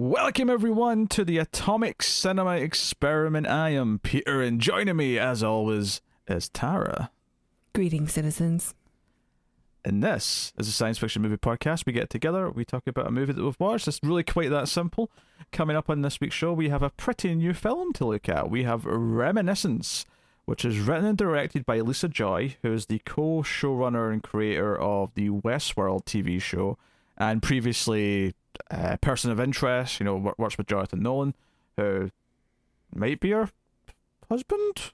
Welcome everyone to the Atomic Cinema Experiment. I am Peter, and joining me, as always, is Tara. Greetings, citizens. And this is a science fiction movie podcast. We get together, we talk about a movie that we've watched. It's really quite that simple. Coming up on this week's show, we have a pretty new film to look at. We have Reminiscence, which is written and directed by Lisa Joy, who is the co showrunner and creator of the Westworld TV show, and previously a person of interest, you know, works with Jonathan Nolan, who might be her husband.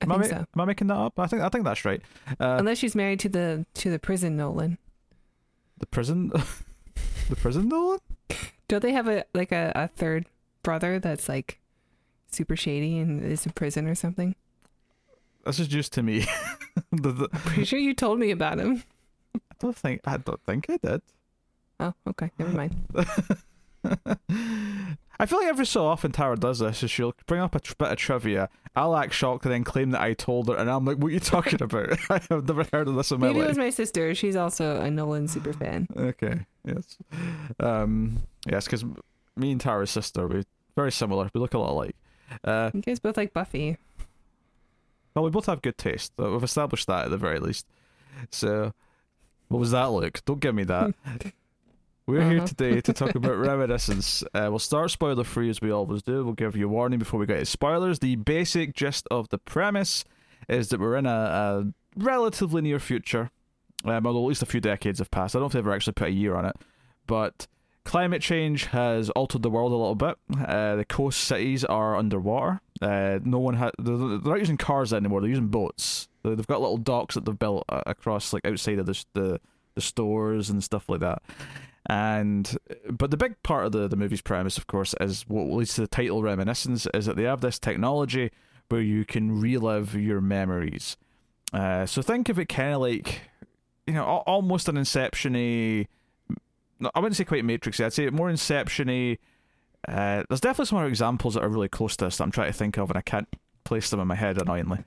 I Am I, think ma- so. am I making that up? I think I think that's right. Uh, Unless she's married to the to the prison Nolan. the prison, the prison Nolan. Don't they have a like a, a third brother that's like super shady and is in prison or something? This is just to me. the, the, Pretty sure you told me about him. I don't think I don't think I did. Oh, okay, never mind. I feel like every so often Tara does this. Is she'll bring up a tr- bit of trivia. I'll act shocked and then claim that I told her, and I'm like, "What are you talking about? I have never heard of this in my Maybe it was my sister. She's also a Nolan super fan. Okay. Yes. Um. Yes, because me and Tara's sister, we very similar. We look a lot alike. Uh. You guys both like Buffy. Well, we both have good taste. We've established that at the very least. So, what was that look? Don't give me that. We're here Uh-huh. today to talk about Reminiscence. Uh, we'll start spoiler free as we always do. We'll give you a warning before we get to spoilers. The basic gist of the premise is that we're in a, a relatively near future, um, although at least a few decades have passed. I don't know if they've ever actually put a year on it, but climate change has altered the world a little bit. Uh, the coast cities are underwater. Uh, no one ha- they're they're not using cars anymore. They're using boats. They- They've got little docks that they've built uh, across, like outside of the the, the stores and stuff like that. And but the big part of the the movie's premise, of course, is what leads to the title "Reminiscence," is that they have this technology where you can relive your memories. Uh, so think of it kind of like, you know, al- almost an Inception-y. I wouldn't say quite Matrix. I'd say more Inception-y. Uh, there's definitely some other examples that are really close to this that I'm trying to think of, and I can't place them in my head annoyingly.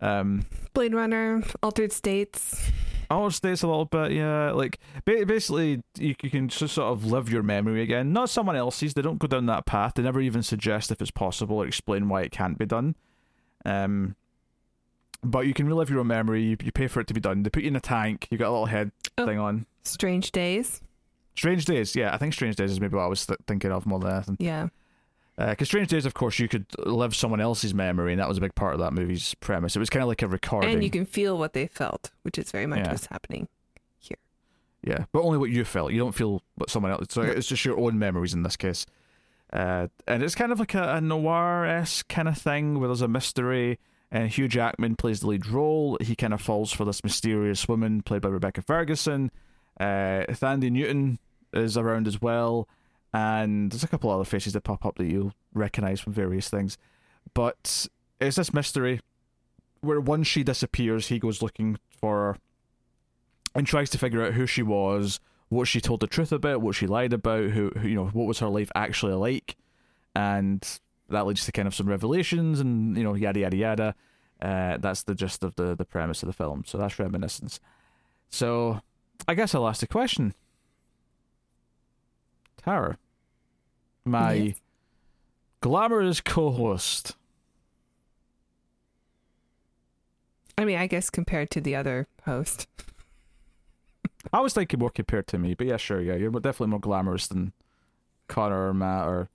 Um, Blade Runner, Altered States. Altered States a little bit, yeah. Like basically, you, you can just sort of live your memory again, not someone else's. They don't go down that path. They never even suggest if it's possible or explain why it can't be done. Um, but you can relive your own memory. You, you pay for it to be done. They put you in a tank. You got a little head Oh. thing on. Strange Days. Strange Days, yeah. I think Strange Days is maybe what I was th- thinking of more than anything. Yeah. Because Strange Days, of course, you could live someone else's memory, and that was a big part of that movie's premise. It was kind of like a recording. And you can feel what they felt, which is very much Yeah. what's happening. Here. Yeah, but only what you felt. You don't feel what someone else. So it's just your own memories in this case. Uh, and it's kind of like a, a noir esque kind of thing where there's a mystery, and Hugh Jackman plays the lead role. He kind of falls for this mysterious woman played by Rebecca Ferguson. Uh, Thandie Newton is around as well, and there's a couple other faces that pop up that you'll recognize from various things. But it's this mystery where once she disappears, he goes looking for her and tries to figure out who she was, what she told the truth about, what she lied about, who, who you know, what was her life actually like, and that leads to kind of some revelations and you know yada yada yada. Uh, that's the gist of the the premise of the film. So that's reminiscence. So I guess I'll ask the question, Tara, my Yes. glamorous co-host. I mean, I guess compared to the other host. I was thinking more compared to me, but yeah, sure, yeah, you're definitely more glamorous than Connor or Matt or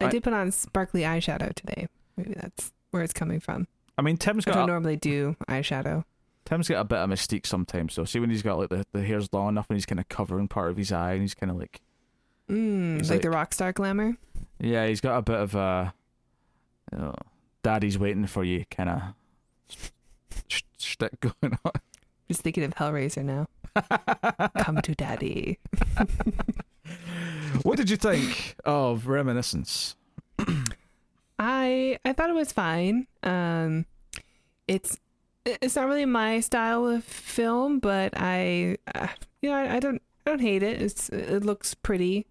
I, I- did put on sparkly eyeshadow today. Maybe that's where it's coming from. I mean, Tim's I got don't a, normally do eyeshadow. Tim's got a bit of mystique sometimes. So see when he's got like the, the hair's long enough and he's kind of covering part of his eye and he's kind of like Mm, He's like, the like- rock star glamour. yeah, he's got a bit of a you know, daddy's waiting for you kind of sh- shtick going on. Just thinking of Hellraiser now. Come to daddy. what did you think of Reminiscence? I I thought it was fine. Um, it's it's not really my style of film, but I uh, you know I, I don't I don't hate it. It's it looks pretty.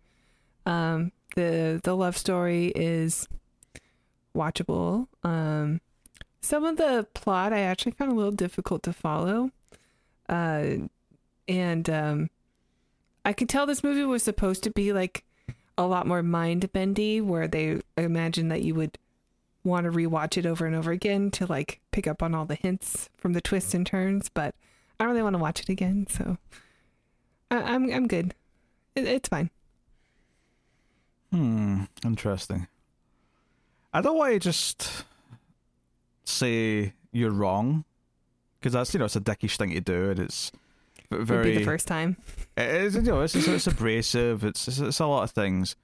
Um, the the love story is watchable. Um, some of the plot I actually found a little difficult to follow. Uh, and um, I could tell this movie was supposed to be like a lot more mind bendy, where they imagine that you would want to rewatch it over and over again to like pick up on all the hints from the twists and turns. But I don't really want to watch it again, so I, I'm I'm good. It, it's fine. Hmm. Interesting. I don't want to just say you're wrong because that's you know it's a dickish thing to do, and it's Would very be the first time. It is, you know, it's, it's, it's abrasive. It's, it's it's a lot of things.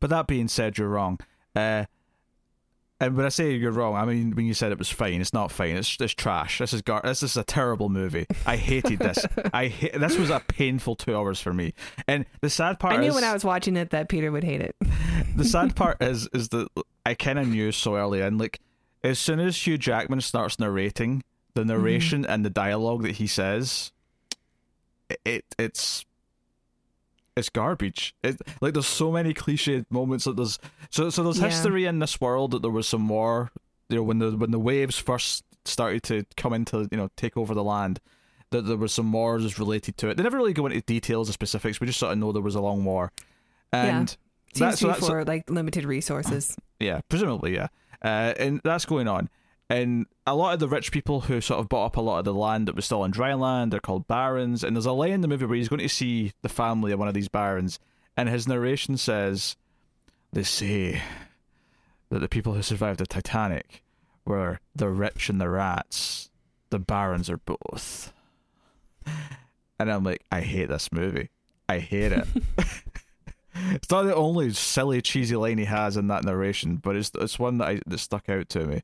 But that being said, you're wrong. Uh, and when I say you're wrong, I mean when you said it was fine, it's not fine. It's it's trash. This is gar- This is a terrible movie. I hated this. I ha- this was a painful two hours for me. And the sad part I knew is, when I was watching it that Peter would hate it. the sad part is is that I kind of knew so early in. Like as soon as Hugh Jackman starts narrating, the mm-hmm. narration and the dialogue that he says, it it's it's garbage. It like there's so many cliched moments that there's so so there's Yeah. history in this world that there was some war. You know when the when the waves first started to come into you know take over the land. That there was some wars related to it. They never really go into details or specifics. We just sort of know there was a long war, and Seems That- so be that's- for like limited resources. yeah, presumably, yeah. Uh, and that's going on. And a lot of the rich people who sort of bought up a lot of the land that was still on dry land, they're called barons. And there's a line in the movie where he's going to see the family of one of these barons, and his narration says, "They say that the people who survived the Titanic were the rich and the rats. The barons are both." And I'm like, I hate this movie. I hate it. It's not the only silly, cheesy line he has in that narration, but it's it's one that I that stuck out to me.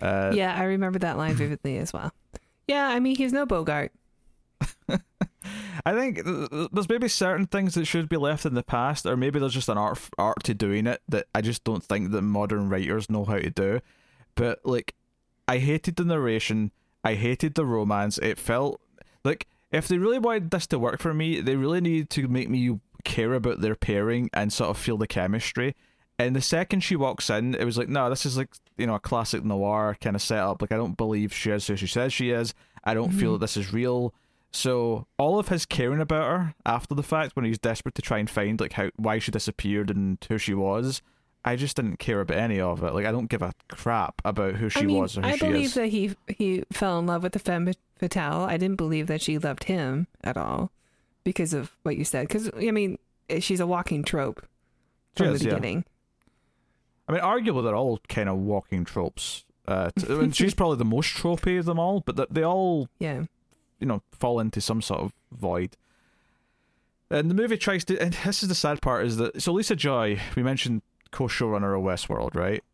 Uh, yeah, I remember that line vividly as well. Yeah, I mean he's no Bogart. I think th- th- there's maybe certain things that should be left in the past, or maybe there's just an art art to doing it that I just don't think that modern writers know how to do. But like, I hated the narration. I hated the romance. It felt like if they really wanted this to work for me, they really needed to make me care about their pairing and sort of feel the chemistry. And the second she walks in, it was like, no, this is like you know a classic noir kind of setup. Like I don't believe she is who she says she is. I don't feel that this is real. So all of his caring about her after the fact, when he's desperate to try and find like how why she disappeared and who she was, I just didn't care about any of it. Like I don't give a crap about who she I mean, was or who I she is. I believe that he he fell in love with the femme fatale. I didn't believe that she loved him at all because of what you said. Because I mean, eh, she's a walking trope from is, the yeah. I mean, arguably they're all kind of walking tropes. Uh, t- I mean, she's probably the most tropey of them all, but th- they all Yeah, you know fall into some sort of void. And the movie tries to, and this is the sad part, is that so Lisa Joy, we mentioned co-showrunner of Westworld, right?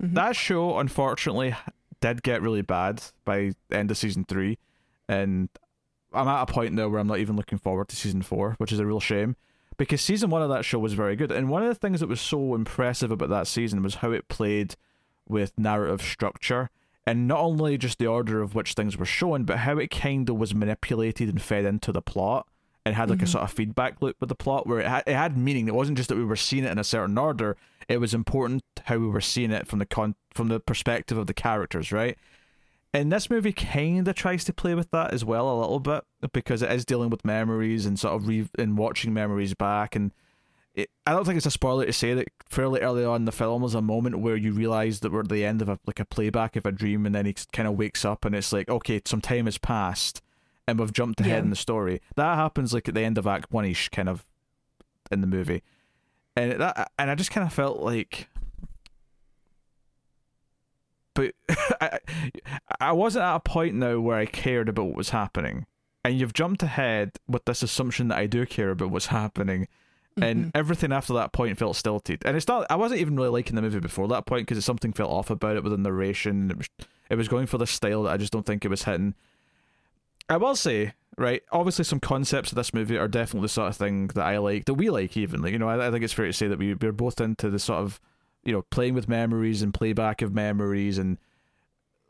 Mhm. That show, unfortunately, did get really bad by the end of season three, and I'm at a point now where I'm not even looking forward to season four, which is a real shame. Because season one of that show was very good, and one of the things that was so impressive about that season was how it played with narrative structure, and not only just the order of which things were shown, but how it kind of was manipulated and fed into the plot, and had like a Mhm. sort of feedback loop with the plot, where it had, it had meaning. It wasn't just that we were seeing it in a certain order; it was important how we were seeing it from the con from the perspective of the characters, right? And this movie kind of tries to play with that as well a little bit because it is dealing with memories and sort of re and watching memories back. And it, I don't think it's a spoiler to say that fairly early on in the film there's a moment where you realize that we're at the end of a like a playback of a dream, and then he kind of wakes up and it's like okay, some time has passed, and we've jumped ahead Yeah. in the story. That happens like at the end of Act One ish kind of in the movie, and that and I just kind of felt like but I, I wasn't at a point now where I cared about what was happening. And you've jumped ahead with this assumption that I do care about what's happening, and Mhm. everything after that point felt stilted. And it's not. I wasn't even really liking the movie before that point because something felt off about it with the narration. It was, it was going for the style that I just don't think it was hitting. I will say, right, obviously some concepts of this movie are definitely the sort of thing that I like, that we like even. Like, you know, I, I think it's fair to say that we, we're both into the sort of, you know, playing with memories and playback of memories and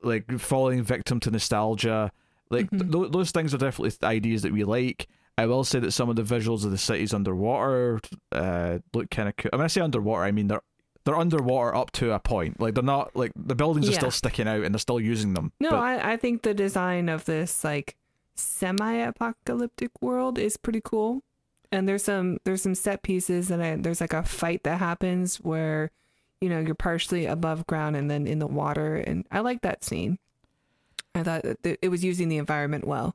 like falling victim to nostalgia. Like Mhm. th- those things are definitely ideas that we like. I will say that some of the visuals of the cities underwater uh, look kind of cool. I mean, I say underwater, I mean they're they're underwater up to a point. Like they're not like the buildings are still sticking out and they're still using them. No, but- I, I think the design of this like semi-apocalyptic world is pretty cool. and there's some there's some set pieces and I, there's like a fight that happens where you know you're partially above ground and then in the water. And i like that scene. I thought that it was using the environment well.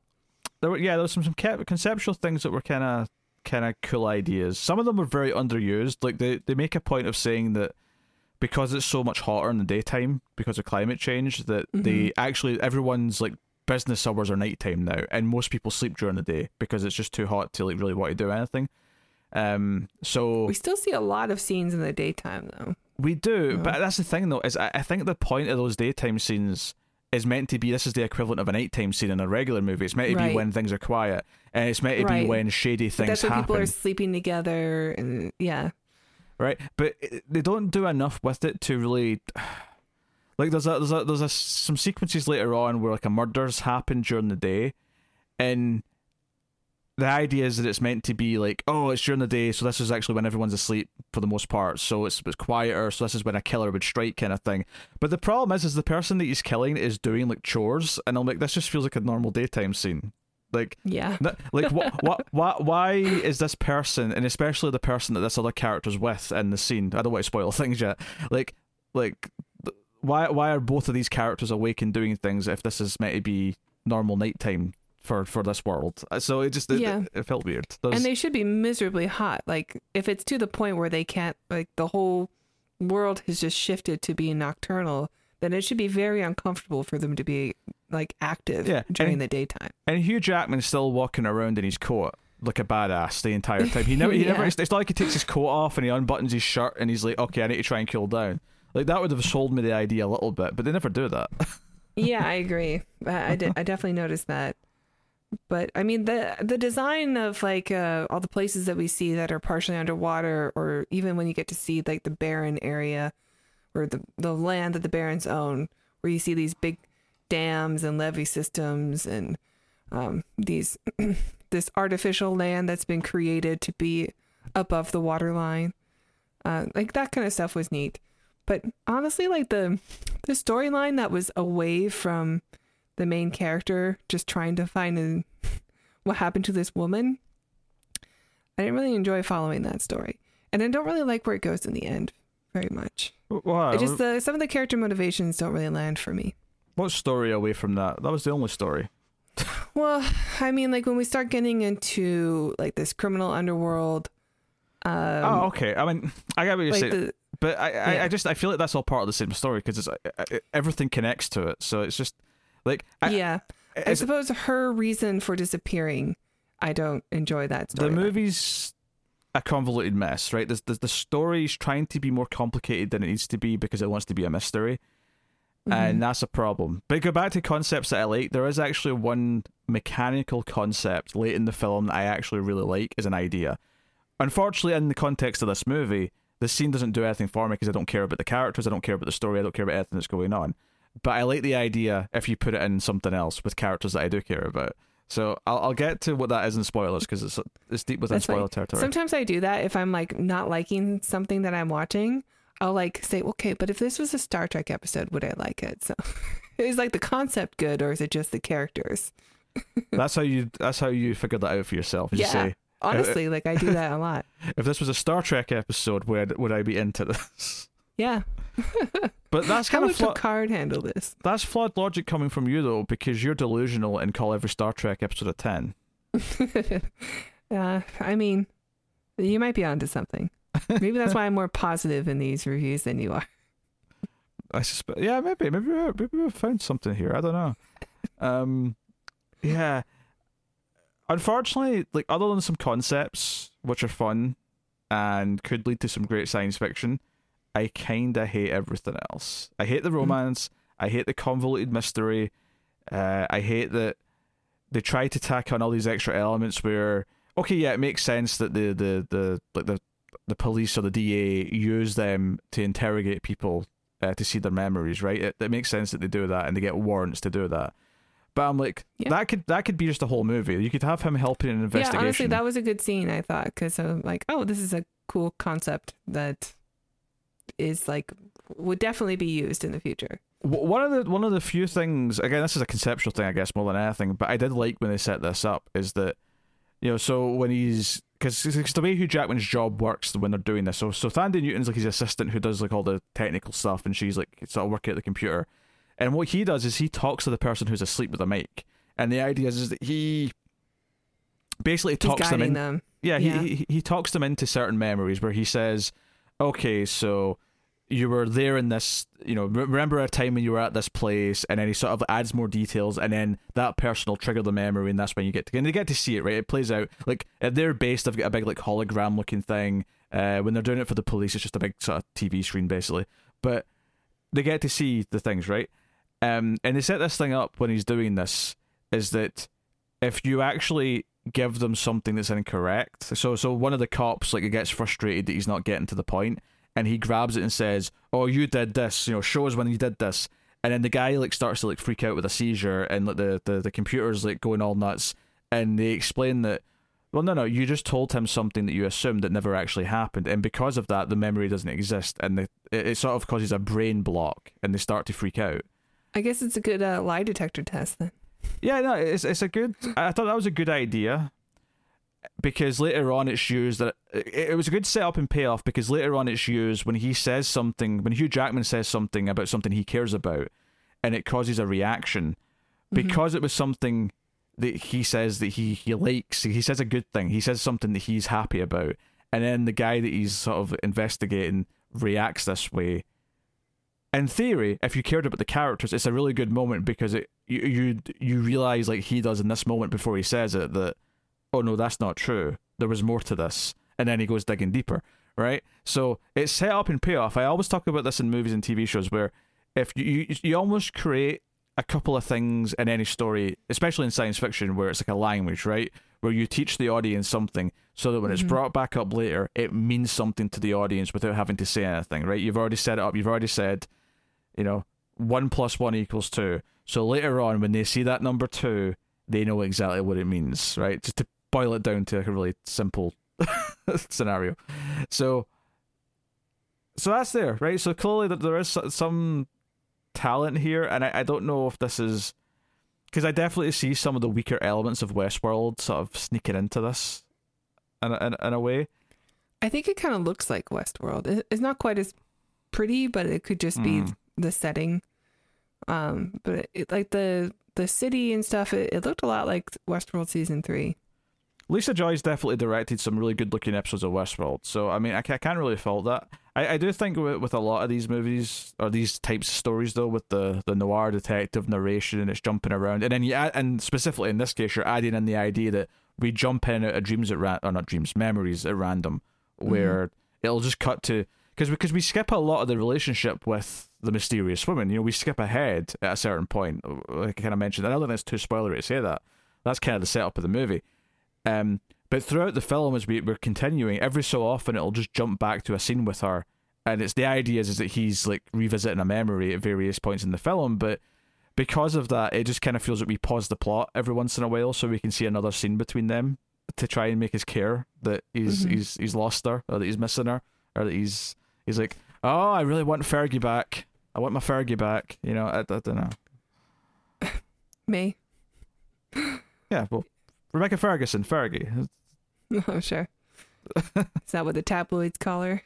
There were yeah there was some, some conceptual things that were kind of kind of cool ideas. Some of them were very underused. Like they, they make a point of saying that because it's so much hotter in the daytime because of climate change that mm-hmm. they actually everyone's like business hours are nighttime now and most people sleep during the day because it's just too hot to like really want to do anything. Um so we still see a lot of scenes in the daytime though we do, but that's the thing though. Is I, I think the point of those daytime scenes is meant to be this is the equivalent of a nighttime scene in a regular movie. It's meant to right. be when things are quiet, and it's meant to right. be when shady things that's when people are sleeping together, and yeah, right. But eh, they don't do enough with it to really. Like there's a there's a there's a, some sequences later on where like a murders happened during the day, and the idea is that it's meant to be like, oh, it's during the day, so this is actually when everyone's asleep for the most part. So it's, it's quieter, so this is when a killer would strike, kind of thing. But the problem is, is the person that he's killing is doing like chores, and I'm like, this just feels like a normal daytime scene. Like, yeah, like what, what, what, why is this person, and especially the person that this other character's with in the scene? I don't want to spoil things yet. Like, like, why, why are both of these characters awake and doing things if this is meant to be normal nighttime for for this world. Uh, so it just it, yeah. it, it felt weird. And they should be miserably hot. Like if it's to the point where they can't like the whole world has just shifted to being nocturnal, then it should be very uncomfortable for them to be like active yeah. during and, the daytime. And Hugh Jackman's still walking around in his coat like a badass the entire time. He never, he yeah. never. It's not like he takes his coat off and he unbuttons his shirt and he's like, okay, I need to try and cool down. Like that would have sold me the idea a little bit, but they never do that. yeah, I agree. I, I did. I definitely noticed that but I mean the the design of like uh, all the places that we see that are partially underwater, or even when you get to see like the barren area or the the land that the barons own, where you see these big dams and levee systems and um, these this artificial land that's been created to be above the waterline, uh, like that kind of stuff was neat. But honestly, like the the storyline that was away from the main character just trying to find a, what happened to this woman. I didn't really enjoy following that story, and I don't really like where it goes in the end very much. Why? It just the, uh, some of the character motivations don't really land for me. What story away from that? That was the only story. well, I mean, like when we start getting into like this criminal underworld. Um, oh, okay. I mean, I got what you're like saying. The, but I, yeah. I, I, just I feel like that's all part of the same story because it's uh, uh, everything connects to it. So it's just like, I, yeah, I suppose her reason for disappearing. I don't enjoy that story. The movie's a convoluted mess, right? The, the, the story's trying to be more complicated than it needs to be because it wants to be a mystery. Mm-hmm. And that's a problem. But go back to concepts that I like. There is actually one mechanical concept late in the film that I actually really like as an idea. Unfortunately, in the context of this movie, the scene doesn't do anything for me because I don't care about the characters, I don't care about the story, I don't care about anything that's going on but I like the idea if you put it in something else with characters that I do care about. So I'll, I'll get to what that is in spoilers because it's it's deep within That's spoiler fine. territory. Sometimes I do that if I'm like not liking something that I'm watching. I'll like say, okay, but if this was a Star Trek episode, would I like it? So is like the concept good or is it just the characters? that's how you that's how you figured that out for yourself. You yeah. Say, Honestly, like I do that a lot. If this was a Star Trek episode, would would I be into this? Yeah. But that's kind How of would Picard handle this? That's flawed logic coming from you though, because you're delusional and call every Star Trek episode a ten. uh, I mean, you might be onto something. Maybe that's why I'm more positive in these reviews than you are. I suspect. Yeah, maybe, maybe, maybe we found something here. I don't know. Um, yeah. Unfortunately, like other than some concepts which are fun and could lead to some great science fiction, I kind of hate everything else. I hate the hmm. romance. Mm-hmm. I hate the convoluted mystery. Uh, I hate that they try to tack on all these extra elements where okay, yeah, it makes sense that the the the like the the police or the DA use them to interrogate people uh, to see their memories, right? It, it makes sense that they do that and they get warrants to do that. But I'm like, yeah. that could that could be just a whole movie. You could have him helping in an investigation. Yeah, honestly, that was a good scene. I thought because I'm like, oh, this is a cool concept that is like would definitely be used in the future. One of the one of the few things again, this is a conceptual thing, I guess, more than anything. But I did like when they set this up is that you know, so when he's because the way Hugh Jackman's job works when they're doing this. So so Thandie Newton's like his assistant who does like all the technical stuff, and she's like sort of working at the computer. And what he does is he talks to the person who's asleep with a mic, and the idea is, is that he basically talks them in. them. Yeah, Yeah. He, he he talks them into certain memories where he says, "Okay, so you were there in this, you know, remember a time when you were at this place," and then he sort of adds more details, and then that person will trigger the memory, and that's when you get to and they get to see it, right? It plays out like at their base, they've got a big like hologram looking thing. Uh, when they're doing it for the police, it's just a big sort of TV screen basically, but they get to see the things, right? Um, and they set this thing up when he's doing this is that if you actually give them something that's incorrect. So so one of the cops like gets frustrated that he's not getting to the point and he grabs it and says, "Oh, you did this. You know, show us when you did this." And then the guy like starts to like freak out with a seizure and like the the the computer's like going all nuts and they explain that well, no, no, you just told him something that you assumed that never actually happened, and because of that, the memory doesn't exist, and the, it, it sort of causes a brain block, and they start to freak out. I guess it's a good uh, lie detector test then. Yeah, no, it's it's a good. I thought that was a good idea because later on it's used that it, it was a good setup and payoff because later on it's used when he says something when Hugh Jackman says something about something he cares about, and it causes a reaction mm-hmm. because it was something that he says that he he likes. He says a good thing. He says something that he's happy about, and then the guy that he's sort of investigating reacts this way in theory, if you cared about the characters, it's a really good moment because it you you you realize like he does in this moment before he says it that oh no that's not true. There was more to this, and then he goes digging deeper, right? So it's set up and payoff. I always talk about this in movies and TV shows where if you you, you almost create a couple of things in any story, especially in science fiction, where it's like a language, right? Where you teach the audience something so that when it's mm-hmm. brought back up later, it means something to the audience without having to say anything, right? You've already set it up. You've already said, you know, one plus one equals two. So later on, when they see that number two, they know exactly what it means, right? Just to boil it down to like a really simple scenario. So, so that's there, right? So clearly that there is some talent here, and I, I don't know if this is because I definitely see some of the weaker elements of Westworld sort of sneaking into this, in a, in, in a way. I think it kind of looks like Westworld. It's not quite as pretty, but it could just be Mm. The setting. Um, but it, like the the city and stuff, it, it looked a lot like Westworld season three. Lisa Joy's definitely directed some really good looking episodes of Westworld, so I mean, I, I can't really fault that. I, I do think with, with a lot of these movies or these types of stories, though, with the, the noir detective narration and it's jumping around, and then you add, and specifically in this case, you're adding in the idea that we jump in out of dreams at ran- or not dreams, memories at random, where it'll just cut to because because we skip a lot of the relationship with the mysterious woman. You know, we skip ahead at a certain point, like I kind of mentioned. I don't think that's too spoilery to say that. That's kind of the setup of the movie. Um, but throughout the film, as we, we're continuing, every so often it'll just jump back to a scene with her, and it's the idea is, is that he's like revisiting a memory at various points in the film, but because of that, it just kind of feels like we pause the plot every once in a while so we can see another scene between them to try and make us care that he's Mhm. he's he's lost her or that he's missing her or that he's he's like, oh, I really want Fergie back. I want my Fergie back. You know, I, I don't know. May. Yeah, well, Rebecca Ferguson, Fergie. Oh, sure. Is that what the tabloids call her?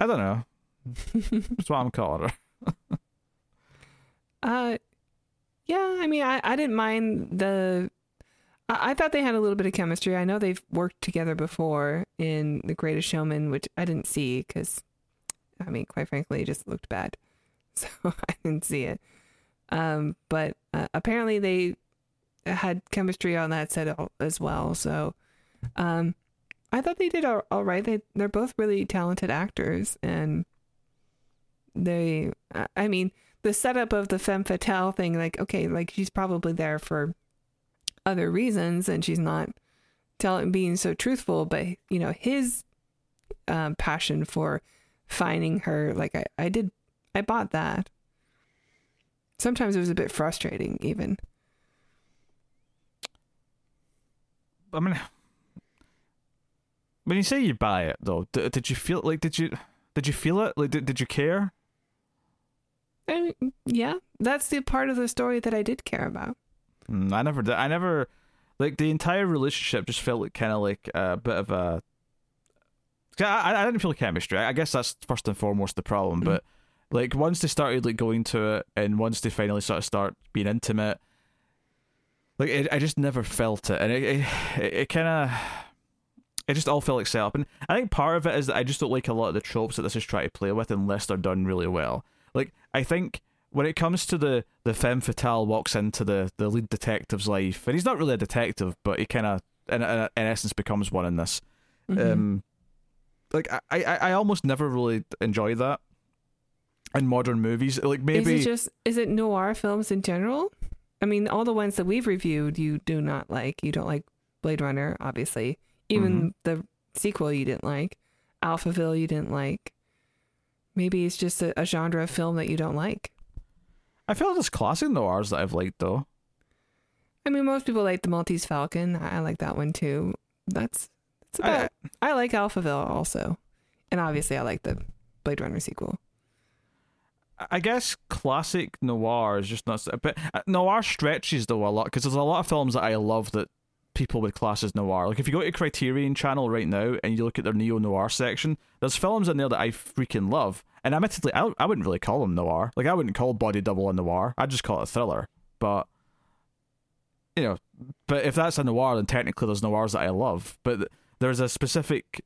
I don't know. That's what I'm calling her. Uh, yeah. I mean, I, I didn't mind the. I, I thought they had a little bit of chemistry. I know they've worked together before in The Greatest Showman, which I didn't see because, I mean, quite frankly, it just looked bad, so I didn't see it. Um, but uh, apparently they had chemistry on that set as well. So, um, I thought they did all, all right. They they're both really talented actors, and they. I- mean, the setup of the femme fatale thing, like okay, like she's probably there for other reasons, and she's not telling being so truthful. But you know, his um, passion for finding her, like I, I did, I bought that. Sometimes it was a bit frustrating, even. I mean, when you say you buy it, though, d- did you feel like did you did you feel it? Like, did, did you care? I mean, yeah, that's the part of the story that I did care about. Mm, I never did. I never like the entire relationship just felt like kind of like a bit of a. I, I didn't feel chemistry. I guess that's first and foremost the problem. Mm-hmm. But like once they started like going to it, and once they finally sort of start being intimate, like it, I just never felt it, and it it, it kind of it just all felt like setup. And I think part of it is that I just don't like a lot of the tropes that this is trying to play with unless they're done really well. Like I think when it comes to the the femme fatale walks into the the lead detective's life, and he's not really a detective, but he kind of in, in, in essence becomes one in this. Mhm. Um, like I, I I almost never really enjoy that in modern movies. Like maybe Is it just is it noir films in general? I mean, all the ones that we've reviewed, you do not like. You don't like Blade Runner, obviously. Even Mm-hmm. the sequel, you didn't like. Alphaville, you didn't like. Maybe it's just a, a genre of film that you don't like. I feel like there's classic noirs that I've liked though. I mean, most people like the Maltese Falcon. I, I like that one too. That's that's I- about. I, like Alphaville also, and obviously I like the Blade Runner sequel. I guess classic noir is just not, but uh, noir stretches though a lot because there's a lot of films that I love that people would class as noir. Like if you go to Criterion Channel right now and you look at their neo noir section, there's films in there that I freaking love. And admittedly, I, I wouldn't really call them noir. Like I wouldn't call Body Double a noir. I'd just call it a thriller. But you know, but if that's a noir, then technically there's noirs that I love. But th- there's a specific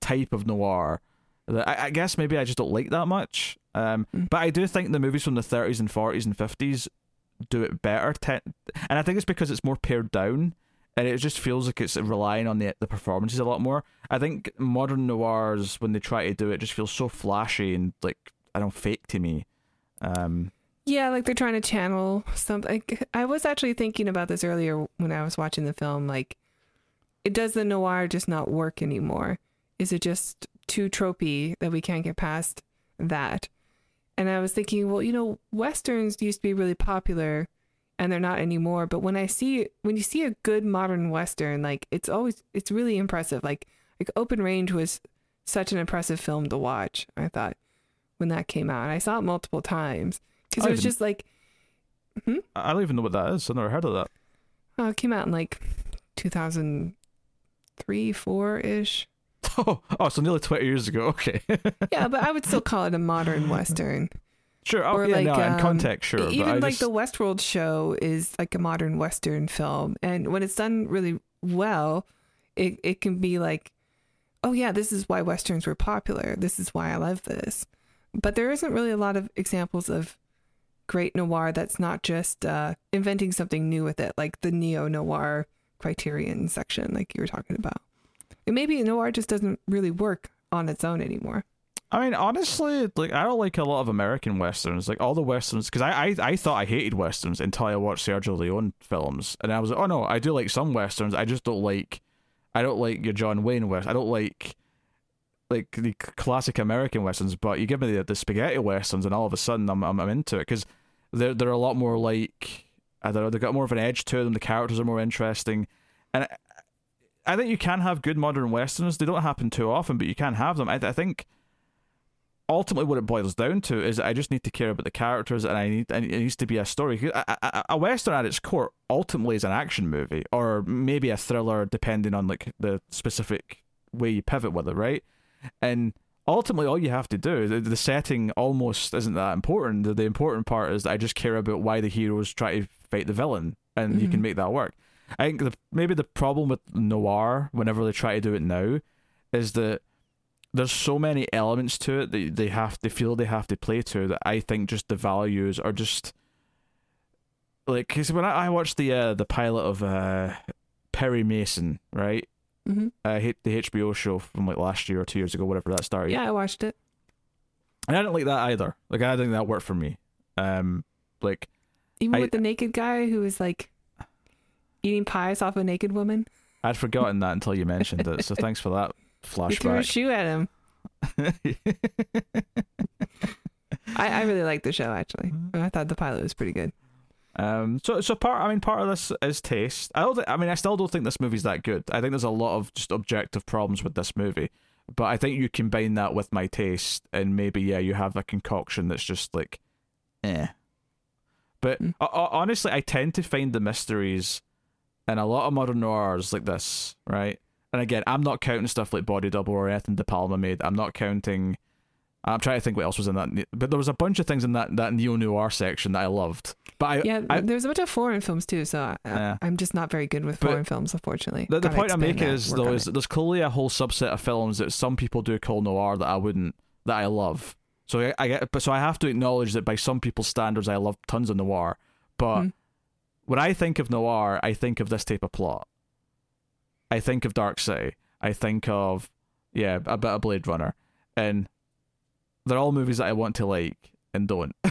type of noir that I, I guess maybe I just don't like that much. Um, Mm. but I do think the movies from the 30s and 40s and 50s do it better, te- and I think it's because it's more pared down, and it just feels like it's relying on the the performances a lot more. I think modern noirs, when they try to do it, just feels so flashy and like I don't fake to me. Um, Yeah, like they're trying to channel something. Like, I was actually thinking about this earlier when I was watching the film. Like, it does the noir just not work anymore? Is it just too tropey that we can't get past that? And I was thinking, well, you know, westerns used to be really popular, and they're not anymore. But when I see when you see a good modern western, like it's always it's really impressive. Like like Open Range was such an impressive film to watch. I thought when that came out, I saw it multiple times because it was even- just like hmm? I don't even know what that is. I've never heard of that. oh, it came out in like 2003, four ish. Oh, oh, so nearly 20 years ago. Okay. Yeah, but I would still call it a modern western. sure. Oh, Or yeah, like, no, in um, context, sure. Even like just, the Westworld show is like a modern western film, and when it's done really well, it it can be like, oh yeah, this is why westerns were popular. This is why I love this. But there isn't really a lot of examples of great noir that's not just uh, inventing something new with it, like the neo noir Criterion section, like you were talking about. And maybe noir just doesn't really work on its own anymore. I mean, honestly, like I don't like a lot of American westerns. Like all the westerns, because I, I I thought I hated westerns until I watched Sergio Leone films, and I was like, oh no, I do like some westerns. I just don't like, I don't like your John Wayne west. I don't like like the classic American westerns. But you give me the, the spaghetti westerns, and all of a sudden I'm I'm, I'm into it because they're they're a lot more like I don't know. They've got more of an edge to them. The characters are more interesting, and. I, I think you can have good modern westerns. They don't happen too often, but you can have them. I, I think ultimately what it boils down to is I just need to care about the characters, and I need and it needs to be a story. A, a, a western at its core ultimately is an action movie, or maybe a thriller, depending on like the specific way you pivot with it, right? And ultimately, all you have to do the, the setting almost isn't that important. The, the important part is that I just care about why the heroes try to fight the villain, and you Mhm. can make that work. I think the, maybe the problem with noir, whenever they try to do it now, is that there's so many elements to it that they have they feel they have to play to that I think just the values are just like because when I, I watched the uh, the pilot of uh, Perry Mason, right? Hmm Uh, hit the HBO show from like last year or two years ago, whatever that started. Yeah, I watched it. and I didn't like that either. Like I think that worked for me. Um, like Even I- with the naked guy who was like eating pies off a naked woman. I'd forgotten that until you mentioned it. So thanks for that He threw a flashback. shoe at him. I, I really liked the show actually. Mm-hmm. I thought the pilot was pretty good. Um, so so part I mean part of this is taste. I don't. I mean I still don't think this movie's that good. I think there's a lot of just objective problems with this movie. But I think you combine that with my taste, and maybe yeah, you have a concoction that's just like, eh. But Mm. uh, honestly, I tend to find the mysteries and a lot of modern noirs like this, right? And again, I'm not counting stuff like Body Double or anything De Palma made. I'm not counting. I'm trying to think what else was in that, but there was a bunch of things in that that neo noir section that I loved. But I, yeah, I, there's a bunch of foreign films too, so I, Yeah. I'm just not very good with foreign films, unfortunately. the, the point making that, is though is that there's clearly a whole subset of films that some people do call noir that I wouldn't that I love. So I, I get, but so I have to acknowledge that by some people's standards, I love tons of noir. But Mhm. when I think of noir, I think of this type of plot. I think of Dark City. I think of yeah, a bit of Blade Runner, and they're all movies that I want to like and don't.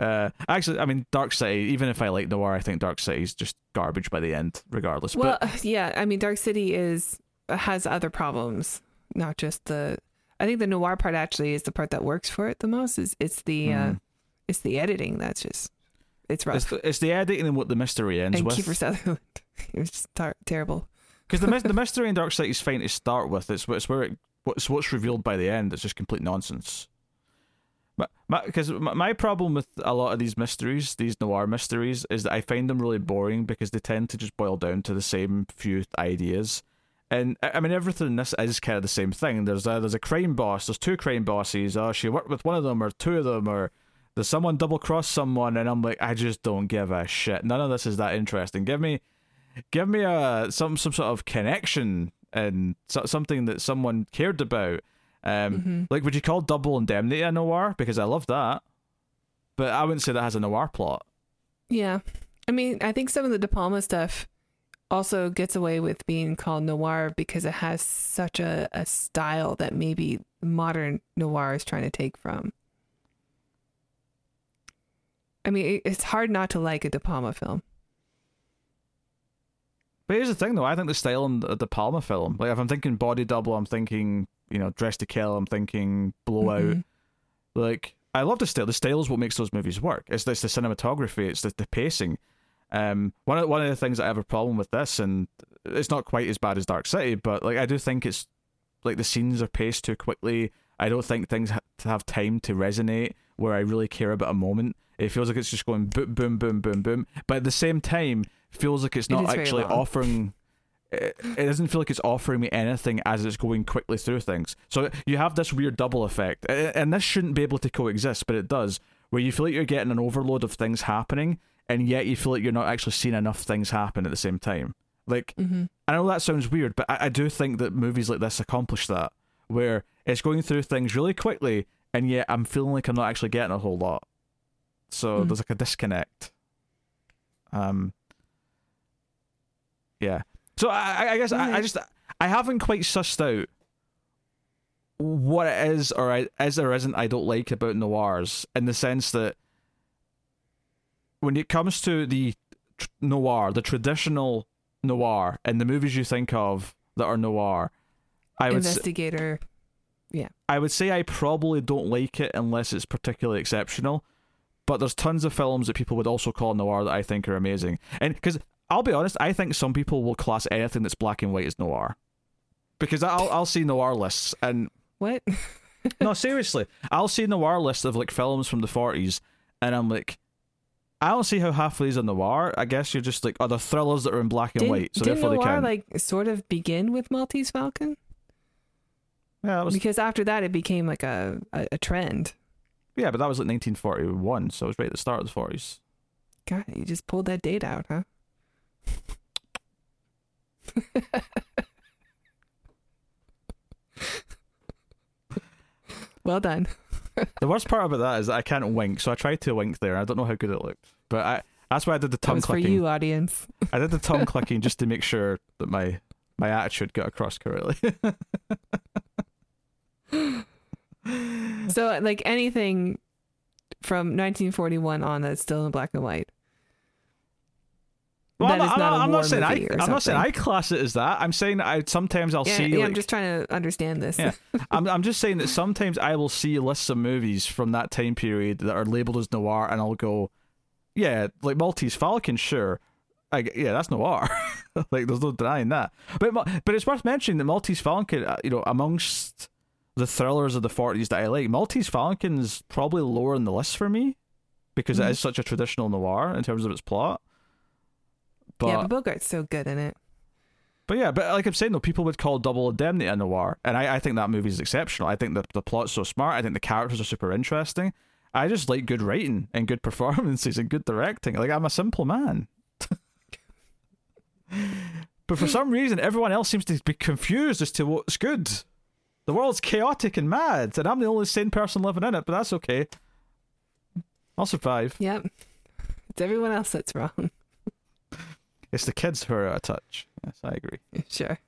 uh, actually, I mean, Dark City. Even if I like noir, I think Dark City is just garbage by the end, regardless. Well, but yeah, I mean, Dark City is has other problems, not just the. I think the noir part actually is the part that works for it the most. Is it's the uh, Mhm. it's the editing that's just it's rough. it's the, it's the editing and what the mystery ends and with. Kiefer Sutherland, it was just tar- terrible. Because the the mystery in Dark City is fine to start with. It's, it's where it, what's what's revealed by the end. is just complete nonsense. Because my, my problem with a lot of these mysteries, these noir mysteries, is that I find them really boring because they tend to just boil down to the same few ideas. And I mean, everything in this is kind of the same thing. There's a, there's a crime boss. There's two crime bosses. Oh, she worked with one of them or two of them, or there's someone double cross someone, and I'm like, I just don't give a shit. None of this is that interesting. Give me give me a some some sort of connection and so, something that someone cared about. Um, Mm-hmm. like, would you call Double Indemnity a noir? Because I love that, but I wouldn't say that has a noir plot. Yeah, I mean, I think some of the De Palma stuff also gets away with being called noir because it has such a, a style that maybe modern noir is trying to take from. I mean, it's hard not to like a De Palma film. But here's the thing, though. I think the style in the, De Palma film, like if I'm thinking Body Double, I'm thinking you know Dressed to Kill, I'm thinking Blowout. Mhm. Like I love the style. The style is what makes those movies work. It's, it's the cinematography. It's the, the pacing. Um, one of one of the things that I have a problem with this, and it's not quite as bad as Dark City, but like I do think it's like the scenes are paced too quickly. I don't think things ha- to have time to resonate where I really care about a moment. It feels like it's just going boom, boom, boom, boom, boom. But at the same time, feels like it's not very actually offering. It, it doesn't feel like it's offering me anything as it's going quickly through things. So you have this weird double effect, and this shouldn't be able to coexist, but it does, where you feel like you're getting an overload of things happening, and yet you feel like you're not actually seeing enough things happen at the same time. Like Mhm. I know that sounds weird, but I, I do think that movies like this accomplish that, where it's going through things really quickly, and yet I'm feeling like I'm not actually getting a whole lot. So Mm. there's like a disconnect. Um. Yeah. So I, I- guess I, I just I haven't quite sussed out what it is or I, is or isn't I don't like about noirs in the sense that when it comes to the tr- noir, the traditional noir, and the movies you think of that are noir, I would s- Investigator. I would say I probably don't like it unless it's particularly exceptional. But there's tons of films that people would also call noir that I think are amazing. And because I'll be honest, I think some people will class anything that's black and white as noir. Because I'll I'll see noir lists and What? no seriously, I'll see noir lists of like films from the 40s, and I'm like, I don't see how half of these are noir. I guess you're just like, oh, are there thrillers that are in black and Didn't, white, so didn't they noir can. like sort of begin with Maltese Falcon? yeah, was Because after that, it became like a, a, a trend. yeah, but that was like 1941, so it was right at the start of the 40s. God, you just pulled that date out, huh? well done. The worst part about that is that I can't wink, so I tried to wink there. I don't know how good it looked, but I that's why I did the tongue was for you, audience. I did the tongue clicking just to make sure that my my attitude got across correctly. So, like anything from 1941 on that's still in black and white. Well, I'm, not, not I'm not saying I I'm not saying I class it as that. I'm saying I sometimes I'll Yeah, see yeah, like, I'm just trying to understand this. Yeah. I'm I'm just saying that sometimes I will see lists of movies from that time period that are labeled as noir, and I'll go, yeah, like Maltese Falcon, sure, I, yeah, that's noir. like there's no denying that. But but it's worth mentioning that Maltese Falcon, uh, you know, amongst the thrillers of the 40s that I like, Maltese Falcon's probably lower on the list for me because it Mhm. is such a traditional noir in terms of its plot. But yeah, but Bogart's so good in it. But yeah, but like I'm saying though, people would call Double Indemnity a noir, and I, I think that movie is exceptional. I think the the plot's so smart. I think the characters are super interesting. I just like good writing and good performances and good directing. Like I'm a simple man. but for some reason, everyone else seems to be confused as to what's good. The world's chaotic and mad, and I'm the only sane person living in it. But that's okay. I'll survive. Yep. It's everyone else that's wrong. It's the kids who are out of touch. Yes, I agree. Sure.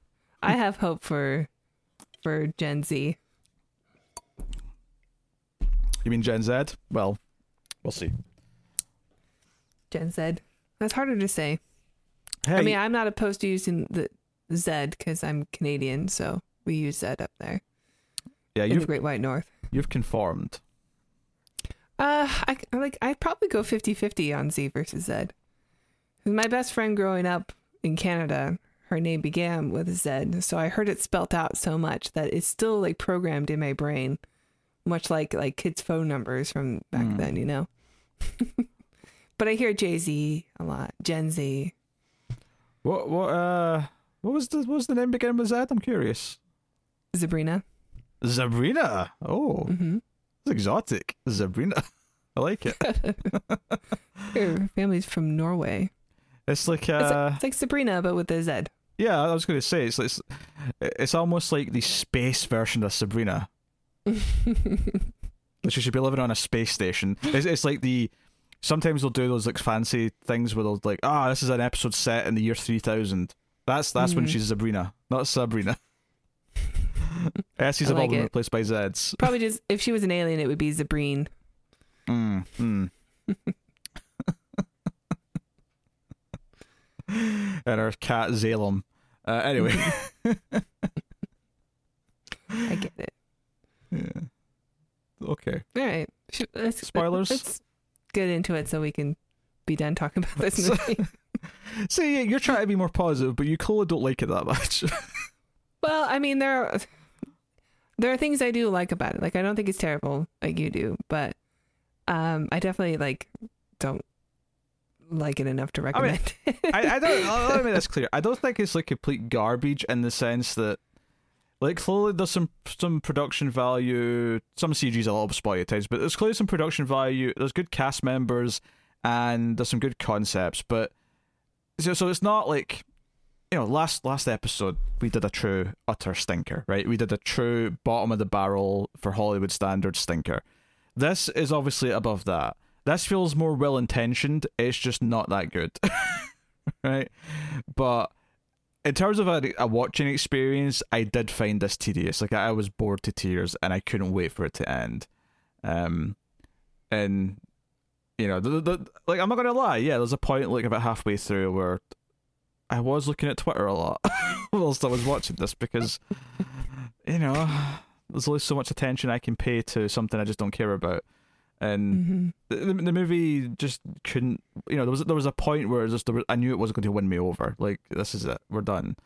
I have hope for for Gen Z. You mean Gen Z? Well, we'll see. Gen Z. That's harder to say. Hey, I mean, I'm not opposed to using the Z because I'm Canadian, so we use Z up there yeah, in the you've Great White North. you've conformed. Uh, I like. I'd probably go 50-50 on Z versus Z. My best friend growing up in Canada, her name began with a Z, so I heard it spelt out so much that it's still like programmed in my brain, much like like kids' phone numbers from back Hmm. then, you know. but I hear Jay Z a lot, Gen Z. What what uh what was the what was the name beginning with Z? I'm curious. Sabrina. Sabrina. Oh, hmm it's exotic. Sabrina. I like it. Her family's from Norway. It's like It's, uh it's like Sabrina, but with a Z. yeah, I was going to say it's it's it's almost like the space version of Sabrina. Like she should be living on a space station. It's, it's like the sometimes they'll do those like fancy things where they'll like ah this is an episode set in the year three thousand. That's that's when Mhm. she's Sabrina, not Sabrina. S's have all been replaced by Z's. Probably just if she was an alien, it would be Zabrine. Mm, mm. and our cat Zalem. Uh, anyway, I get it. yeah. okay. All right. Let's, Spoilers? Let's get into it so we can be done talking about this movie. See, you're trying to be more positive, but you clearly don't like it that much. well, I mean, there are, there are things I do like about it. Like, I don't think it's terrible like you do, but um, I definitely like don't like it enough to recommend. it. I, I don't. Let me make this clear. I don't think it's like complete garbage in the sense that, like, clearly there's some some production value. Some CG's a little spotty at times, but there's clearly some production value. There's good cast members, and there's some good concepts. But so so it's not like. You know, last last episode we did a true utter stinker, right? We did a true bottom of the barrel for Hollywood standard stinker. This is obviously above that. This feels more well intentioned. It's just not that good. right? But in terms of a, a watching experience, I did find this tedious. Like I was bored to tears, and I couldn't wait for it to end. Um, and you know, the, the, like I'm not gonna lie, yeah, there's a point like about halfway through where I was looking at Twitter a lot whilst I was watching this because you know there's only so much attention I can pay to something I just don't care about, and Mhm. the, the, the movie just couldn't you know there was there was a point where it just there was, I knew it wasn't going to win me over. Like this is it. We're done.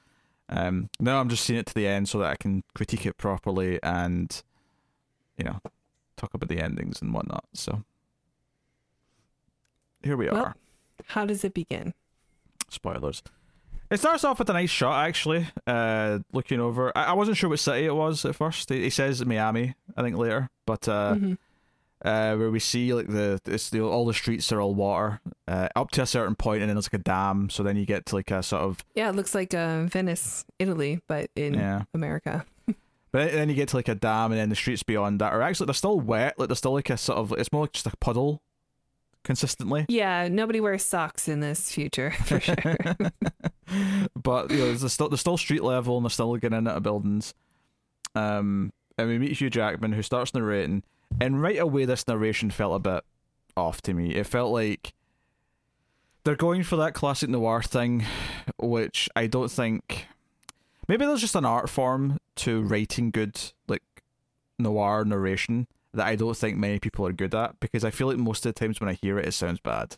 Um now I'm just seeing it to the end so that I can critique it properly and you know talk about the endings and whatnot. So here we Well- are. How does it begin? spoilers. It starts off with a nice shot actually uh looking over. I, I wasn't sure what city it was at first. He, he says Miami I think later but uh Mhm. Uh, where we see like the it's the all the streets are all water uh, up to a certain point, and then there's like a dam. So then you get to like a sort of Yeah, it looks like uh, Venice, Italy, but in yeah. America. But then you get to like a dam, and then the streets beyond that are actually they're still wet. Like they're still like a sort of it's more like just a puddle consistently. Yeah, nobody wears socks in this future for sure. but you know, there's still there's still street level, and they're still getting into buildings. Um, and we meet Hugh Jackman, who starts narrating, and right away this narration felt a bit off to me. It felt like they're going for that classic noir thing, which I don't think. Maybe there's just an art form to writing good like noir narration that I don't think many people are good at because I feel like most of the times when I hear it, it sounds bad,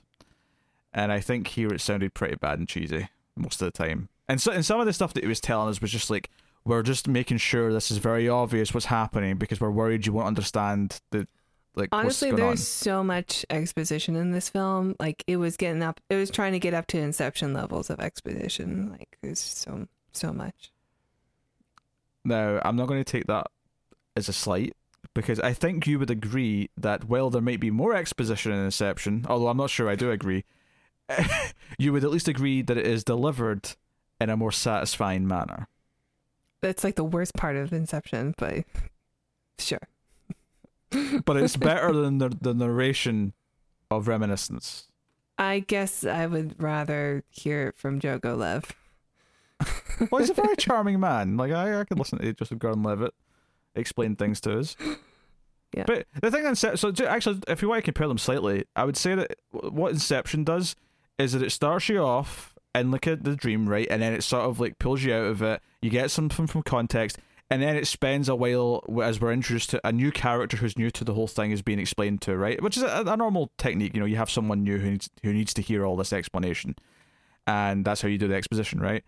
and I think here it sounded pretty bad and cheesy most of the time. And so, and some of the stuff that he was telling us was just like, we're just making sure this is very obvious what's happening because we're worried you won't understand the Like Honestly, there's so much exposition in this film. Like it was getting up, it was trying to get up to Inception levels of exposition. Like there's so so much. on? Now, I'm not going to take that as a slight because I think you would agree that while there might be more exposition in Inception, although I'm not sure I do agree, you would at least agree that it is delivered in a more satisfying manner. That's like the worst part of Inception, but sure. But it's better than the, the narration of Reminiscence. I guess I would rather hear it from Jogo Lev. Well, he's a very charming man. Like I, I could listen to Joseph Gordon-Levitt explain things to us. Yeah. But the thing, Incep- so actually, if you want to compare them slightly, I would say that what Inception does is that it starts you off and look at the dream, right, and then it sort of like pulls you out of it. You get something from context, and then it spends a while as we're introduced to a new character who's new to the whole thing is being explained to, right? Which is a, a normal technique. You know, you have someone new who needs who needs to hear all this explanation, and that's how you do the exposition, right?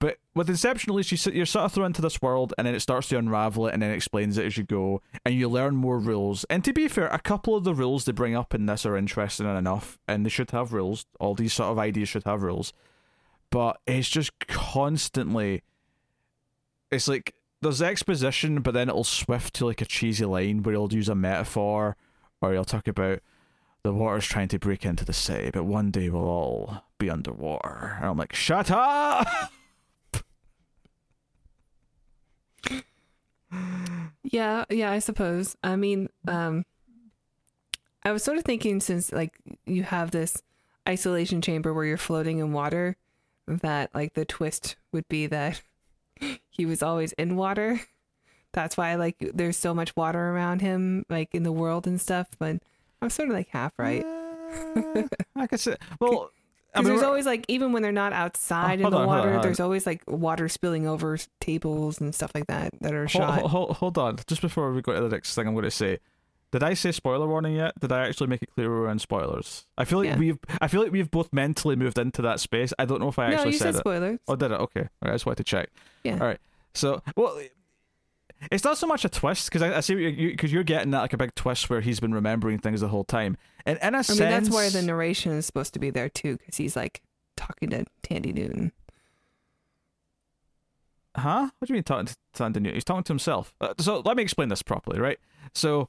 But with Inception, at least you you're sort of thrown into this world, and then it starts to unravel it, and then it explains it as you go, and you learn more rules. And to be fair, a couple of the rules they bring up in this are interesting enough, and they should have rules. All these sort of ideas should have rules, but it's just constantly. It's like there's exposition, but then it'll swift to like a cheesy line where he'll use a metaphor, or he'll talk about the water's trying to break into the city, but one day we'll all be underwater. And I'm like, shut up. Yeah, yeah, I suppose. I mean, um I was sort of thinking since like you have this isolation chamber where you're floating in water that like the twist would be that he was always in water. That's why like there's so much water around him like in the world and stuff, but I'm sort of like half right. Uh, I could say. Well, I mean, there's always like even when they're not outside Oh, in the on, hold on, water, hold on. there's always like water spilling over tables and stuff like that that are hold, shot. hold, hold on. Just before we go to the next thing, I'm going to say. Did I say spoiler warning yet? Did I actually make it clear we were in spoilers? I feel like Yeah. we've. I feel like we've both mentally moved into that space. I don't know if I no, actually you said said it. spoilers. Oh, did it? Okay. All right, I just wanted to check. Yeah. All right. So, well, it's not so much a twist because I, I see what you because you're getting that like a big twist where he's been remembering things the whole time, and in a I sense, mean, that's why the narration is supposed to be there too, because he's like talking to Thandie Newton. Huh? What do you mean talking to Thandie Newton? He's talking to himself. Uh, so let me explain this properly, right? So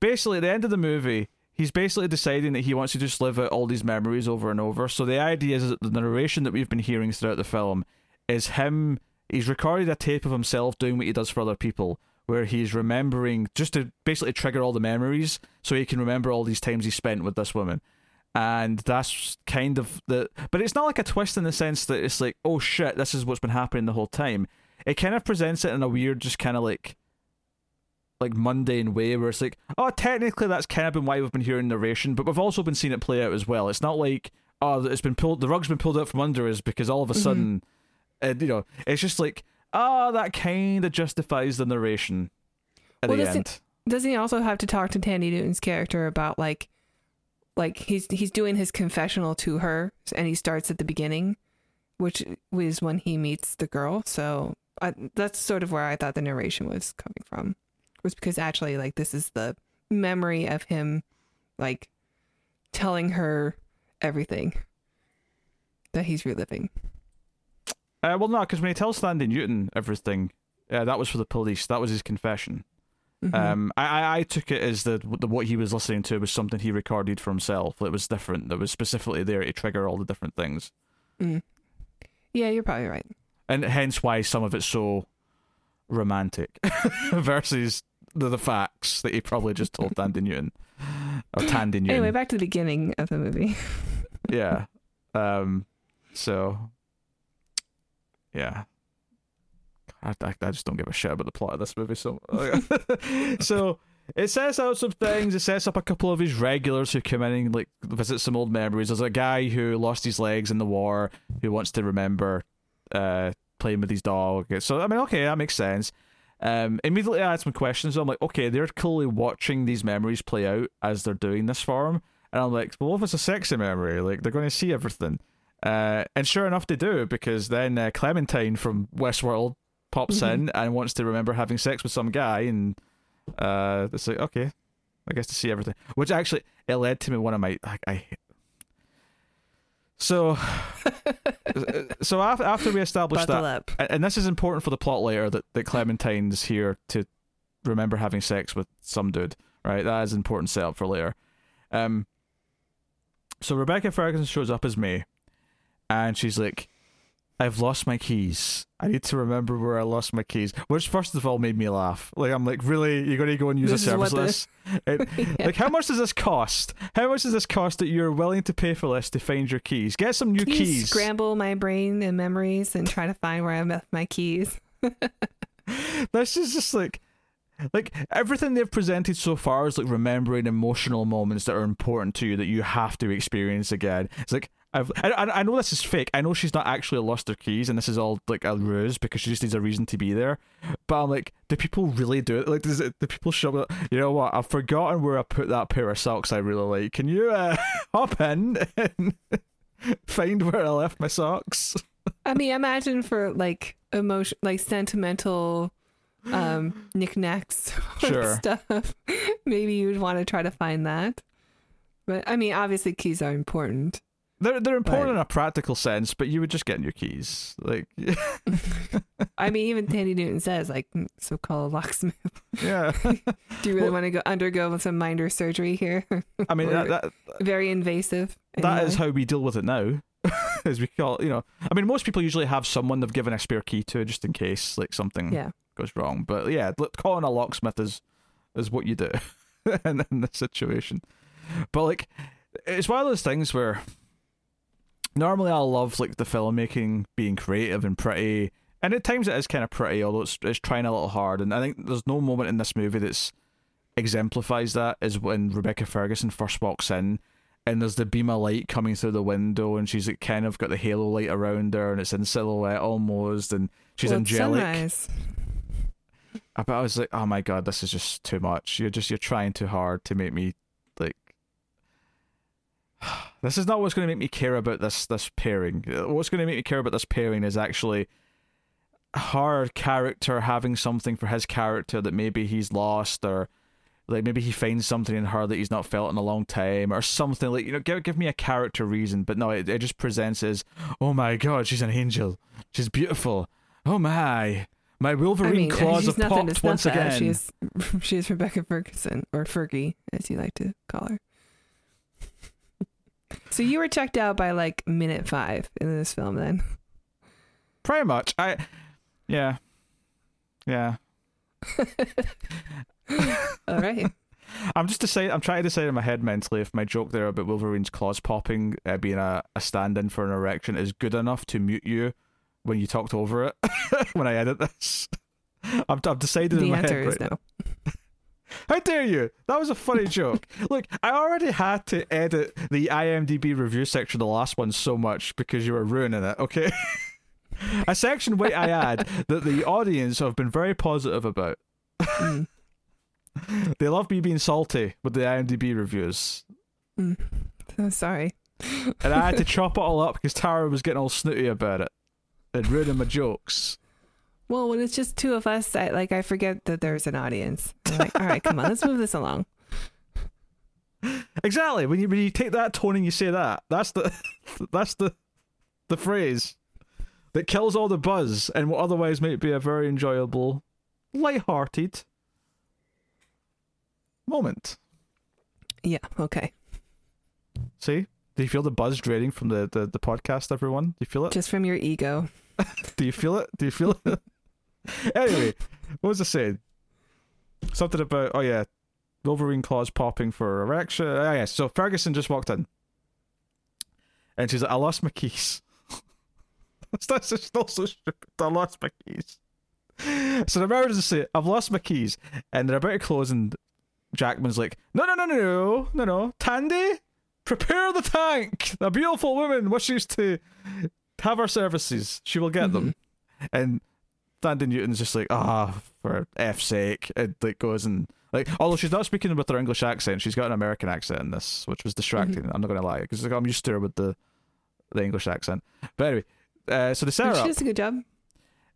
basically, at the end of the movie, he's basically deciding that he wants to just live out all these memories over and over. So the idea is that the narration that we've been hearing throughout the film is him. He's recorded a tape of himself doing what he does for other people, where he's remembering just to basically trigger all the memories, so he can remember all these times he spent with this woman. And that's kind of the. But it's not like a twist in the sense that it's like, oh shit, this is what's been happening the whole time it kind of presents it in a weird, just kind of like, like mundane way, where it's like, oh, technically that's kind of been why we've been hearing narration, but we've also been seeing it play out as well. It's not like, oh, it's been pulled, the rug's been pulled out from under us because all of a Mhm. sudden, uh, you know, it's just like, oh, that kind of justifies the narration at Well, the doesn't- end. Doesn't he also have to talk to Thandie Newton's character about like, like he's he's doing his confessional to her, and he starts at the beginning, which was when he meets the girl. So I, that's sort of where I thought the narration was coming from, was because actually like this is the memory of him, like telling her everything that he's reliving. Uh, well, no, because when he tells Thandie Newton everything, uh, that was for the police. That was his confession. Mhm. Um, I, I I took it as the, the what he was listening to was something he recorded for himself. It was different. That was specifically there to trigger all the different things, Mm. Yeah, you're probably right. and hence why some of it's so romantic versus the, the facts that he probably just told Thandie Newton or Thandie Newton. Anyway, back to the beginning of the movie. yeah. Um. So. Yeah. I, I, I just don't give a shit about the plot of this movie. So, so it sets out some things. It sets up a couple of his regulars who come in and like visit some old memories. There's a guy who lost his legs in the war who wants to remember uh, playing with his dog. So I mean, okay, that makes sense. Um, immediately I had some questions. I'm like, okay, they're clearly watching these memories play out as they're doing this for him. And I'm like, well, if it's a sexy memory, like they're going to see everything. Uh, and sure enough, they do because then uh, Clementine from Westworld pops Mhm. in and wants to remember having sex with some guy, and uh, it's like, okay, I guess to see everything. Which actually it led to me one of my like I. So, so after we established that, up. and- and this is important for the plot later that that Clementine's here to remember having sex with some dude, right? That is important setup for later. Um. So Rebecca Ferguson shows up as May, and she's like, "I've lost my keys. I need to remember where I lost my keys." Which, first of all, made me laugh. Like, I'm like, "Really? You're going to go and use This a service list? It- Like, how much does this cost? How much does this cost that you're willing to pay for this to find your keys? Get some new Can keys." scramble my brain and memories and try to find where I left my keys? this is just like like everything they've presented so far is like remembering emotional moments that are important to you that you have to experience again it's like I've, I, I know this is fake. I know she's not actually lost her keys, and this is all like a ruse because she just needs a reason to be there. But I'm like, do people really do it? Like, does it, do people show up? You know what? I've forgotten where I put that pair of socks I really like. Can you uh, hop in and find where I left my socks? I mean, imagine for like emotion, like sentimental um knickknacks Sure. stuff. Maybe you would want to try to find that. But I mean, obviously, keys are important. They're they're important Right. in a practical sense, but you would just get your keys. Like, I mean, even Thandie Newton says, like, "Mm, so-called locksmith. yeah. Do you really Well- want to go undergo some minor surgery here? I mean, Or- that, that Very invasive. that is how we deal with it now. As we call, you know, I mean, most people usually have someone they've given a spare key to just in case like something Yeah. goes wrong. But yeah, look, calling a locksmith is is what you do in, in this situation. But like, it's one of those things where normally I love like the filmmaking being creative and pretty, and at times it is kind of pretty, although it's it's trying a little hard. And I think there's no moment in this movie that's exemplifies that is when Rebecca Ferguson first walks in. And there's the beam of light coming through the window, and she's like kind of got the halo light around her, and it's in silhouette almost, and she's Well, angelic. sunrise. I- But I was like, oh my god, this is just too much. You're just you're trying too hard to make me. This is not what's going to make me care about this this pairing. What's going to make me care about this pairing is actually her character having something for his character that maybe he's lost or like maybe he finds something in her that he's not felt in a long time or something like you know give give me a character reason but no it, it just presents as oh my god she's an angel she's beautiful oh my my Wolverine I mean, claws have nothing popped once snuff at. again. She's she's Rebecca Ferguson or Fergie, as you like to call her. So you were checked out by like minute five in this film, then. Pretty much. I yeah. Yeah. All right. I'm just decide I'm trying to decide in my head mentally if my joke there about Wolverine's claws popping uh, being a, a stand in for an erection is good enough to mute you when you talked over it when I edit this. I've, I've decided in the my answer head is right no. How dare you? That was a funny joke. Look, I already had to edit the IMDb review section the last one so much because you were ruining it, okay? a section wait I add that the audience have been very positive about. Mm. They love me being salty with the IMDb reviews. Mm. So sorry. And I had to chop it all up because Tara was getting all snooty about it and ruining my jokes. Well, when it's just two of us, I like I forget that there's an audience. I'm like, all right, come on, let's move this along. Exactly. When you when you take that tone and you say that, that's the that's the the phrase that kills all the buzz and what otherwise might be a very enjoyable, light-hearted moment. Yeah. Okay. See? Do you feel the buzz draining from the, the, the podcast, everyone? Do you feel it? Just from your ego. Do you feel it? Do you feel it? anyway, what was I saying? Something about oh yeah, Wolverine claws popping for erection. Oh yeah, so Ferguson just walked in, and she's like, "I lost my keys." That's just still so stupid. I lost my keys. So the Americans say, "I've lost my keys," and they're about to close, and Jackman's like, "No, no, no, no, no, no, no, Thandie, prepare the tank. A beautiful woman wishes to have our services. She will get them." Mm-hmm. And Thandie Newton's just like, ah, for F's sake. It like goes and like, although she's not speaking with her English accent, she's got an American accent in this, which was distracting. I'm not gonna lie, because I'm used to her with the the English accent. But anyway, uh, so they set her She does a good job.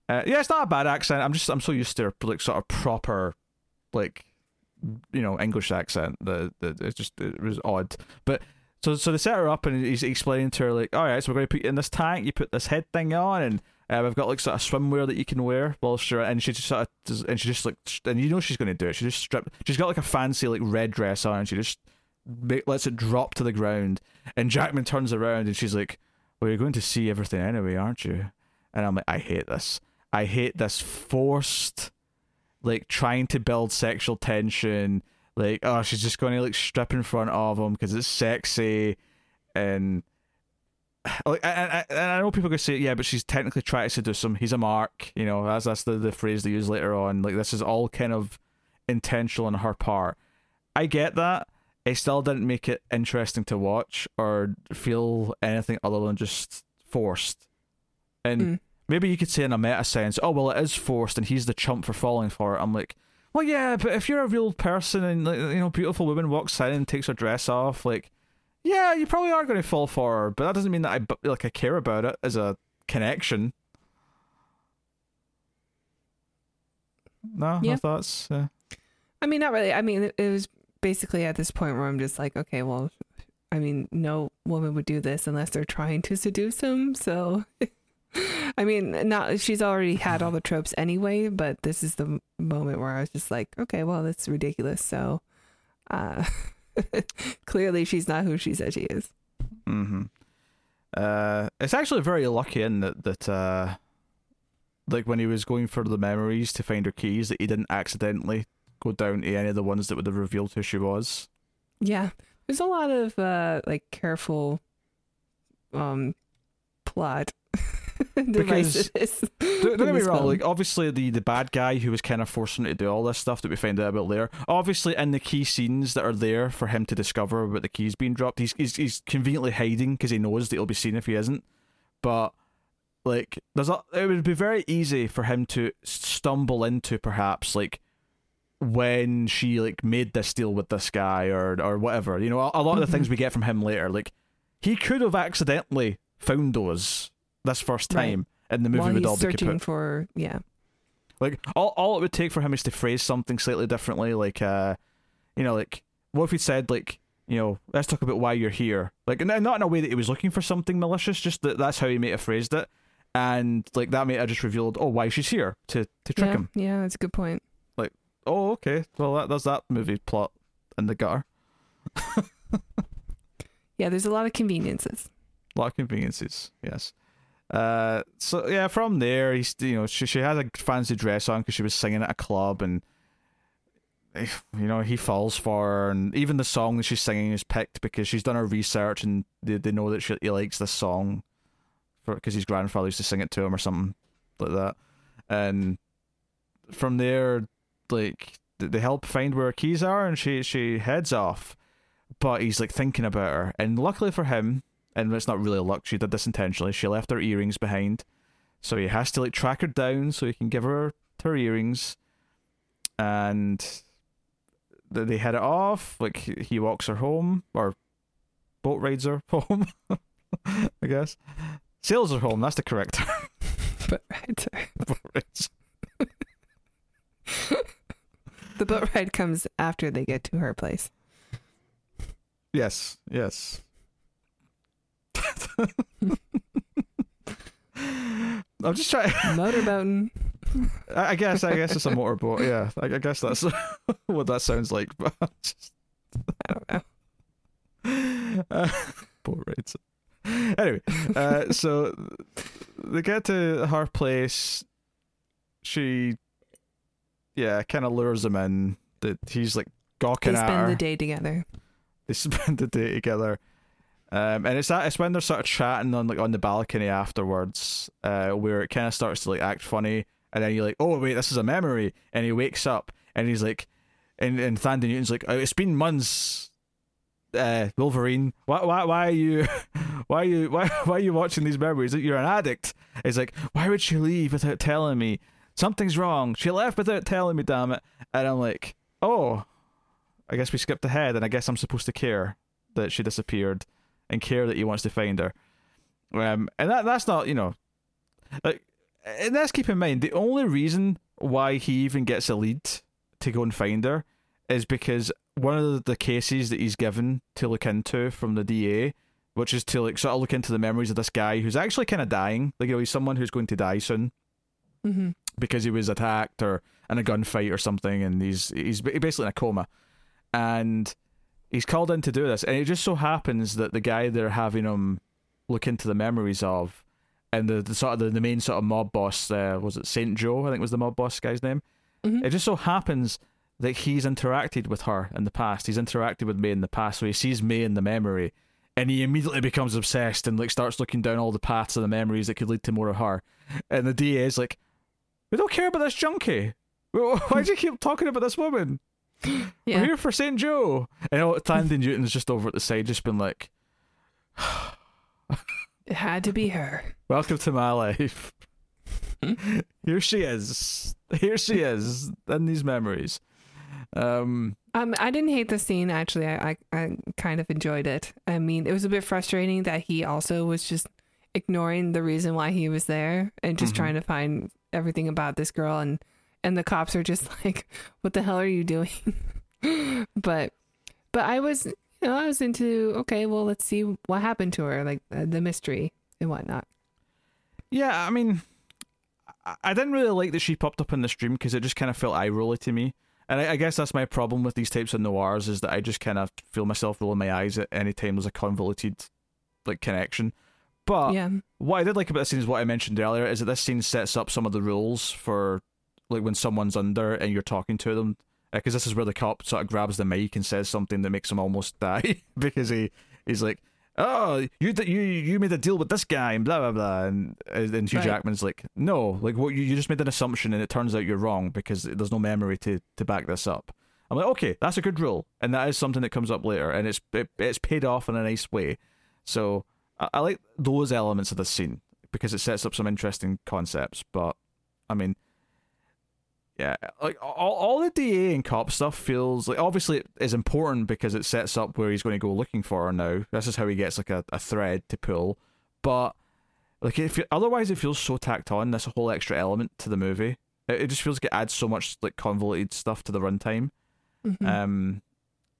Uh, yeah, it's not a bad accent. I'm just I'm so used to her like sort of proper, like you know English accent. The, the it's just it was odd, but. So, so they set her up and he's explaining to her like, all right, so we're going to put you in this tank. You put this head thing on, and uh, we've got like sort of swimwear that you can wear while she and she just sort of does, and she just like and you know she's going to do it. She just strip. She's got like a fancy like red dress on, and she just make, lets it drop to the ground. And Jackman turns around and she's like, "Well, you're going to see everything anyway, aren't you?" And I'm like, "I hate this. I hate this forced, like trying to build sexual tension." Like, oh, she's just going to like strip in front of him because it's sexy, and like, I, I, I know people gonna say, yeah, but she's technically trying to seduce him. He's a mark, you know. That's that's the, the phrase they use later on. Like, this is all kind of intentional on her part. I get that. It still didn't make it interesting to watch or feel anything other than just forced. And mm. maybe you could say in a meta sense, oh well, it is forced, and he's the chump for falling for it. I'm like, well, yeah, but if you're a real person and like, you know, beautiful woman walks in and takes her dress off, like, yeah, you probably are going to fall for her, but that doesn't mean that I like I care about it as a connection. No, yeah. no thoughts. Yeah. I mean, not really. I mean, it, it was basically at this point where I'm just like, okay, well, I mean, no woman would do this unless they're trying to seduce him. So I mean, not she's already had all the tropes anyway, but this is the moment where I was just like, okay, well, that's ridiculous. So, uh, clearly, she's not who she says she is. Hmm. Uh, it's actually very lucky in that that uh, like when he was going for the memories to find her keys, that he didn't accidentally go down to any of the ones that would have revealed who she was. Yeah, there's a lot of uh, like careful um plot because don't, get me wrong, like obviously the the bad guy who was kind of forcing it to do all this stuff that we find out about later. Obviously, in the key scenes that are there for him to discover about the keys being dropped, he's he's, he's conveniently hiding because he knows that he'll be seen if he isn't. But like, there's a, it would be very easy for him to stumble into perhaps like when she like made this deal with this guy or or whatever. You know, a, a lot of the things mm-hmm. we get from him later, like he could have accidentally found those this first time right. in the movie While with all the searching for yeah. Like all all it would take for him is to phrase something slightly differently, like uh, you know, like what if he said like you know, let's talk about why you're here. Like, and not in a way that he was looking for something malicious, just that that's how he may have phrased it. And, like, that may have just revealed, oh, why she's here to, to trick yeah, him. Yeah, that's a good point. Like, oh, okay. Well, that, there's that movie plot in the gutter. yeah, there's a lot of conveniences. A lot of conveniences, yes. Uh, so yeah, from there, he's you know she she has a fancy dress on because she was singing at a club, and you know he falls for her, and even the song that she's singing is picked because she's done her research and they they know that she he likes this song, for because his grandfather used to sing it to him or something like that, and from there, like they help find where her keys are, and she she heads off, but he's like thinking about her, and luckily for him, and it's not really luck. She did this intentionally. She left her earrings behind, so he has to like track her down so he can give her her earrings, and they head it off. Like he walks her home or boat rides her home. I guess sails her home. That's the correct term. Boat. Boat rides. the boat ride comes after they get to her place. Yes. Yes. I'm just trying. Motorboating. I guess. I guess it's a motorboat. Yeah. I, I guess that's what that sounds like. But just, I don't know. Uh, boat rides. Anyway, uh, so they get to her place. She, yeah, kind of lures him in. That he's like gawking they at her. They spend the day together. They spend the day together. Um, and it's that it's when they're sort of chatting on like on the balcony afterwards, uh, where it kind of starts to like act funny, and then you're like, oh wait, this is a memory, and he wakes up and he's like, and and Thandie Newton's like, oh, it's been months, uh, Wolverine, why why why are you, why are you why why are you watching these memories? You're an addict. It's like, why would she leave without telling me? Something's wrong. She left without telling me, damn it. And I'm like, oh, I guess we skipped ahead, and I guess I'm supposed to care that she disappeared and care that he wants to find her. Um, and that that's not you know, like, and let's keep in mind the only reason why he even gets a lead to go and find her is because one of the cases that he's given to look into from the DA, which is to like sort of look into the memories of this guy who's actually kind of dying. Like you know, he's someone who's going to die soon Mm-hmm. because he was attacked or in a gunfight or something, and he's he's basically in a coma, and he's called in to do this, and it just so happens that the guy they're having him look into the memories of, and the, the sort of the, the main sort of mob boss, uh, was it Saint Joe? I think was the mob boss guy's name. Mhm. It just so happens that he's interacted with her in the past. He's interacted with May in the past, so he sees May in the memory, and he immediately becomes obsessed and like starts looking down all the paths of the memories that could lead to more of her. And the DA is like, "We don't care about this junkie. Why do you keep talking about this woman? We're here for Saint Joe." And oh, Thandie Newton's just over at the side, just been like, It had to be her. "Welcome to my life." Here she is. Here she is in these memories. Um, Um, I didn't hate the scene actually. I, I, I kind of enjoyed it. I mean, it was a bit frustrating that he also was just ignoring the reason why he was there and just Mhm. trying to find everything about this girl and and the cops are just like, "What the hell are you doing?" but but I was you know I was into okay, well let's see what happened to her, like uh, the mystery and whatnot. Yeah, I mean, I, didn't really like that she popped up in the stream because it just kind of felt eye rolly to me. And I, I guess that's my problem with these types of noirs is that I just kind of feel myself rolling my eyes at any time there's a convoluted like connection. But yeah, what I did like about this scene is what I mentioned earlier is that this scene sets up some of the rules for like when someone's under and you're talking to them uh, because this is where the cop sort of grabs the mic and says something that makes him almost die because he he's like oh you d- you you made a deal with this guy and blah blah blah and and Hugh Right. Jackman's like no like what you, you just made an assumption and it turns out you're wrong because there's no memory to to back this up I'm like okay that's a good rule and that is something that comes up later and it's it, it's paid off in a nice way so I, I like those elements of the scene because it sets up some interesting concepts. But I mean, yeah, like all, all the DA and cop stuff feels like obviously it is important because it sets up where he's going to go looking for her now. This is how he gets like a, a thread to pull. But like if otherwise it feels so tacked on this whole extra element to the movie. It, it just feels like it adds so much like convoluted stuff to the runtime. Mhm. Um,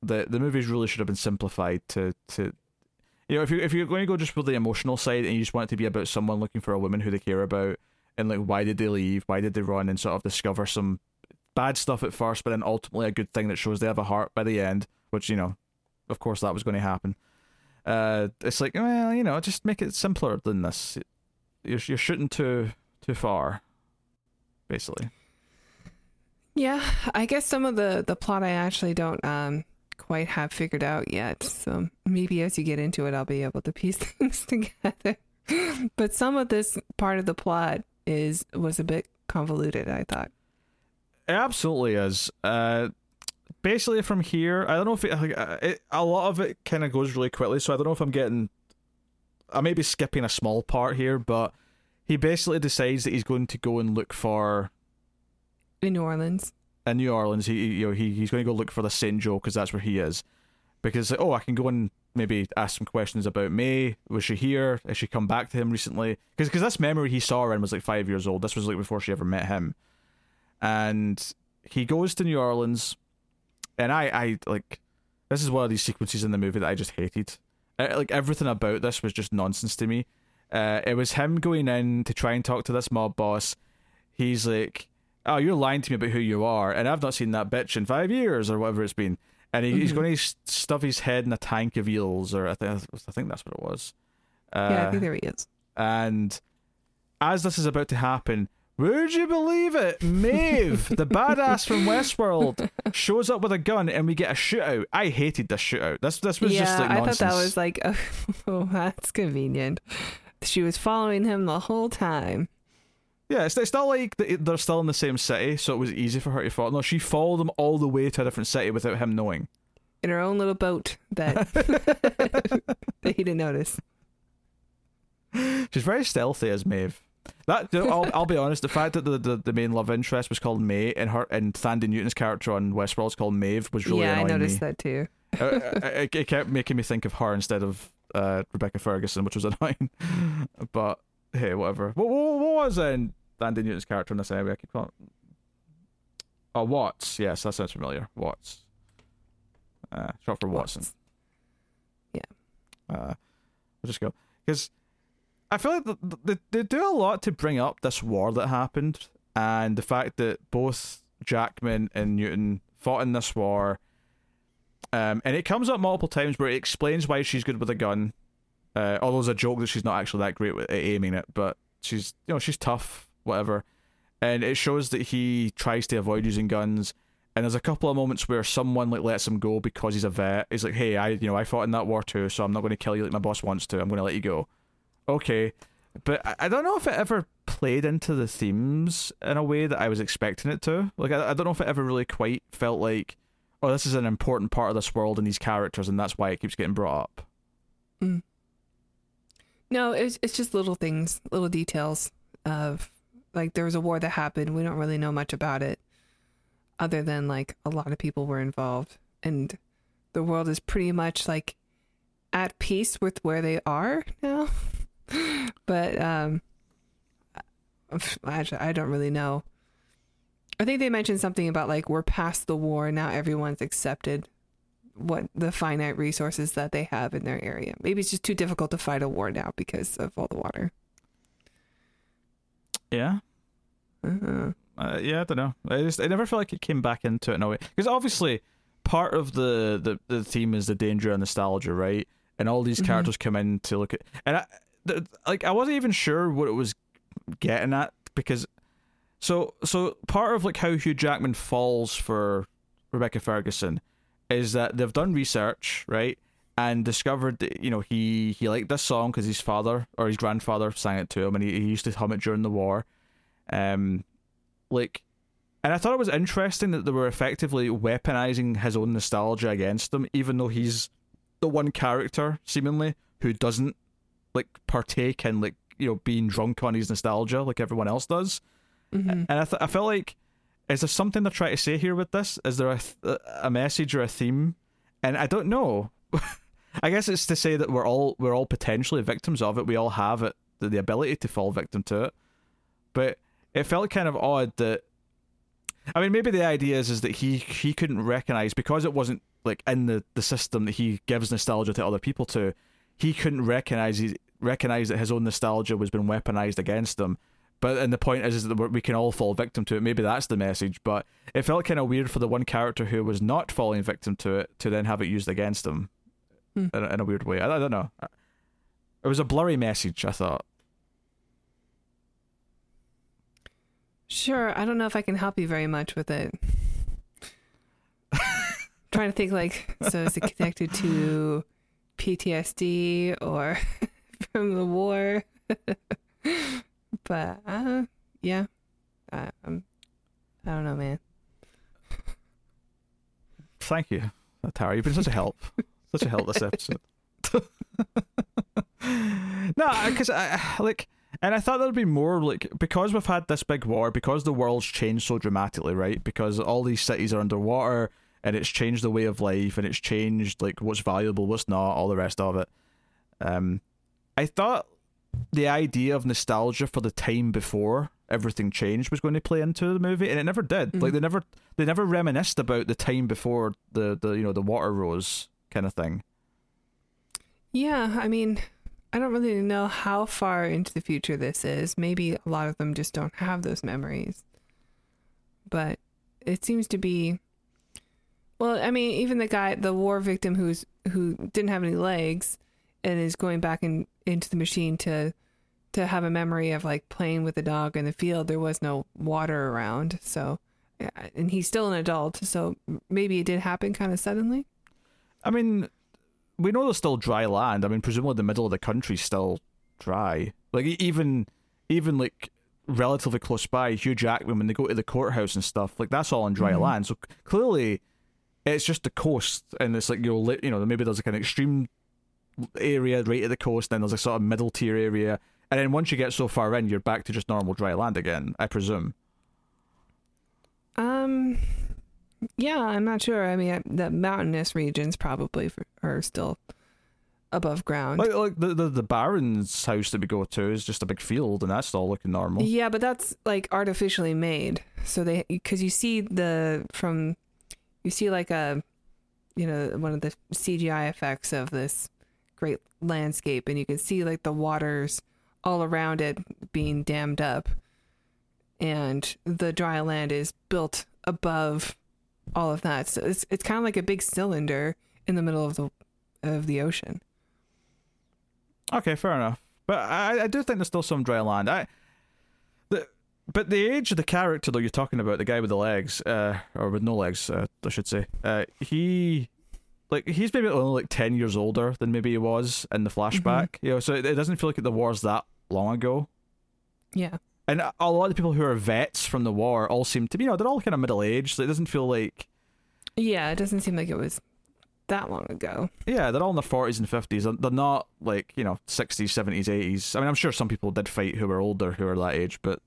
the the movies really should have been simplified to to you know if you if you're going to go just for the emotional side and you just want it to be about someone looking for a woman who they care about and like why did they leave, why did they run, and sort of discover some bad stuff at first, but then ultimately a good thing that shows they have a heart by the end, which you know, of course that was going to happen. Uh, it's like well, you know, just make it simpler than this. You're you're shooting too too far, basically. Yeah, I guess some of the the plot I actually don't um quite have figured out yet. So maybe as you get into it, I'll be able to piece things together. but some of this part of the plot is was a bit convoluted. I thought. It absolutely is. Uh, basically, from here, I don't know if it, like, uh, it a lot of it kind of goes really quickly, so I don't know if I'm getting. I may be skipping a small part here, but he basically decides that he's going to go and look for In New Orleans. in New Orleans. He you know he he's going to go look for the Saint Joe because that's where he is. Because like, oh, I can go and maybe ask some questions about May. Was she here? Has she come back to him recently? Because because this memory he saw her in was like five years old. This was like before she ever met him. And he goes to New Orleans, and I I like this is one of these sequences in the movie that I just hated. Uh, like everything about this was just nonsense to me. Uh, it was him going in to try and talk to this mob boss. He's like, "Oh, you're lying to me about who you are, and I've not seen that bitch in five years or whatever it's been." And he, he's Mhm. going to stuff his head in a tank of eels, or I think I think that's what it was. Uh, yeah, I think there he is. and as this is about to happen, would you believe it? Maeve, the badass from Westworld, shows up with a gun and we get a shootout. I hated this shootout. This this was yeah, just like nonsense. I thought that was like, oh, that's convenient. She was following him the whole time. Yeah, it's, it's not like they- they're still in the same city, so it was easy for her to follow. No, she followed them all the way to a different city without him knowing. in her own little boat that that he didn't notice. She's very stealthy as Maeve. That I'll, I'll be honest. The fact that the, the, the main love interest was called May and her and Thandie Newton's character on Westworld is called Maeve was really yeah, I noticed me. that too. Uh, it, it kept making me think of her instead of uh, Rebecca Ferguson, which was annoying. but hey, whatever. What, what, what was uh, Thandie Newton's character in this anyway? I keep calling. Oh, Watts. Yes, that sounds familiar. Watts. Uh, short for Watson. Watts. Yeah. Uh, we'll just go because I feel like th- th- they, they do a lot to bring up this war that happened and the fact that both Jackman and Newton fought in this war. Um, and it comes up multiple times where it explains why she's good with a gun. Uh, although there's a joke that she's not actually that great at aiming it, but she's you know she's tough, whatever. And it shows that he tries to avoid using guns. And there's a couple of moments where someone like lets him go because he's a vet. He's like, "Hey, I you know I fought in that war too, so I'm not going to kill you like my boss wants to. I'm going to let you go." Okay, but I, I don't know if it ever played into the themes in a way that I was expecting it to. Like, I, I don't know if it ever really quite felt like, "Oh, this is an important part of this world and these characters, and that's why it keeps getting brought up." Mm. No, it's it's just little things, little details of like there was a war that happened. We don't really know much about it, other than like a lot of people were involved, and the world is pretty much like at peace with where they are now. but um, actually, I don't really know. I think they mentioned something about like we're past the war now. Everyone's accepted what the finite resources that they have in their area. Maybe it's just too difficult to fight a war now because of all the water. Yeah, Uh-huh. uh, yeah, I don't know. I just I never felt like it came back into it in a way because obviously part of the, the the theme is the danger and nostalgia, right? And all these Mhm. characters come in to look at and I the, like I wasn't even sure what it was getting at because so so part of like how Hugh Jackman falls for Rebecca Ferguson is that they've done research, right? And discovered that you know he he liked this song because his father or his grandfather sang it to him, and he, he used to hum it during the war. Um, like, and I thought it was interesting that they were effectively weaponizing his own nostalgia against him, even though he's the one character seemingly who doesn't like partake in like you know being drunk on his nostalgia like everyone else does. Mhm. And I th- I felt like is there something they're trying to say here with this? Is there a th- a message or a theme? And I don't know. I guess it's to say that we're all we're all potentially victims of it. We all have it, the, the ability to fall victim to it. But it felt kind of odd that. I mean, maybe the idea is is that he he couldn't recognize because it wasn't like in the, the system that he gives nostalgia to other people to. He couldn't recognize his, recognize that his own nostalgia was being weaponized against him. But and the point is, is that we can all fall victim to it. Maybe that's the message. But it felt kind of weird for the one character who was not falling victim to it to then have it used against him Hmm. in, a, in a weird way. I, I don't know. It was a blurry message. I thought. Sure, I don't know if I can help you very much with it. Trying to think like, so is it connected to PTSD or from the war? but uh, yeah, I, um, I don't know, man. Thank you, Tara. You've been such a help. Such a help this episode. no, because I like, and I thought there'd be more like because we've had this big war, because the world's changed so dramatically, right? Because all these cities are underwater, and it's changed the way of life, and it's changed like what's valuable, what's not, all the rest of it. Um, I thought the idea of nostalgia for the time before everything changed was going to play into the movie, and it never did. Mhm. Like they never they never reminisced about the time before the the you know the water rose kind of thing. Yeah, I mean, I don't really know how far into the future this is. Maybe a lot of them just don't have those memories. But it seems to be well, I mean, even the guy, the war victim who's who didn't have any legs and is going back in into the machine to to have a memory of like playing with the dog in the field. There was no water around, so and he's still an adult, so maybe it did happen kind of suddenly. I mean, we know there's still dry land. I mean, presumably the middle of the country's still dry. Like even even like relatively close by, Hugh Jackman when they go to the courthouse and stuff, like that's all on dry Mhm. land. So clearly, it's just the coast, and it's like you'll you know, maybe there's like an extreme area right at the coast, then there's a sort of middle tier area, and then once you get so far in, you're back to just normal dry land again. I presume. Um, yeah, I'm not sure. I mean, the mountainous regions probably are still above ground. Like, like the, the the Baron's house that we go to is just a big field, and that's all looking normal. Yeah, but that's like artificially made. So they because you see the from you see like a you know, one of the CGI effects of this great landscape, and you can see like the waters all around it being dammed up, and the dry land is built above all of that. So it's it's kind of like a big cylinder in the middle of the of the ocean. Okay, fair enough. But I, I do think there's still some dry land. I, the, but the age of the character though you're talking about, the guy with the legs, uh, or with no legs, uh, I should say, uh, he, like, he's maybe only like ten years older than maybe he was in the flashback. You know, so it, it doesn't feel like the war's that long ago. Yeah. And a lot of the people who are vets from the war all seem to be, you know, they're all kind of middle aged. So it doesn't feel like Yeah, it doesn't seem like it was that long ago. Yeah, they're all in their forties and fifties. They're not like you know sixties, seventies, eighties. I mean, I'm sure some people did fight who were older, who were that age, but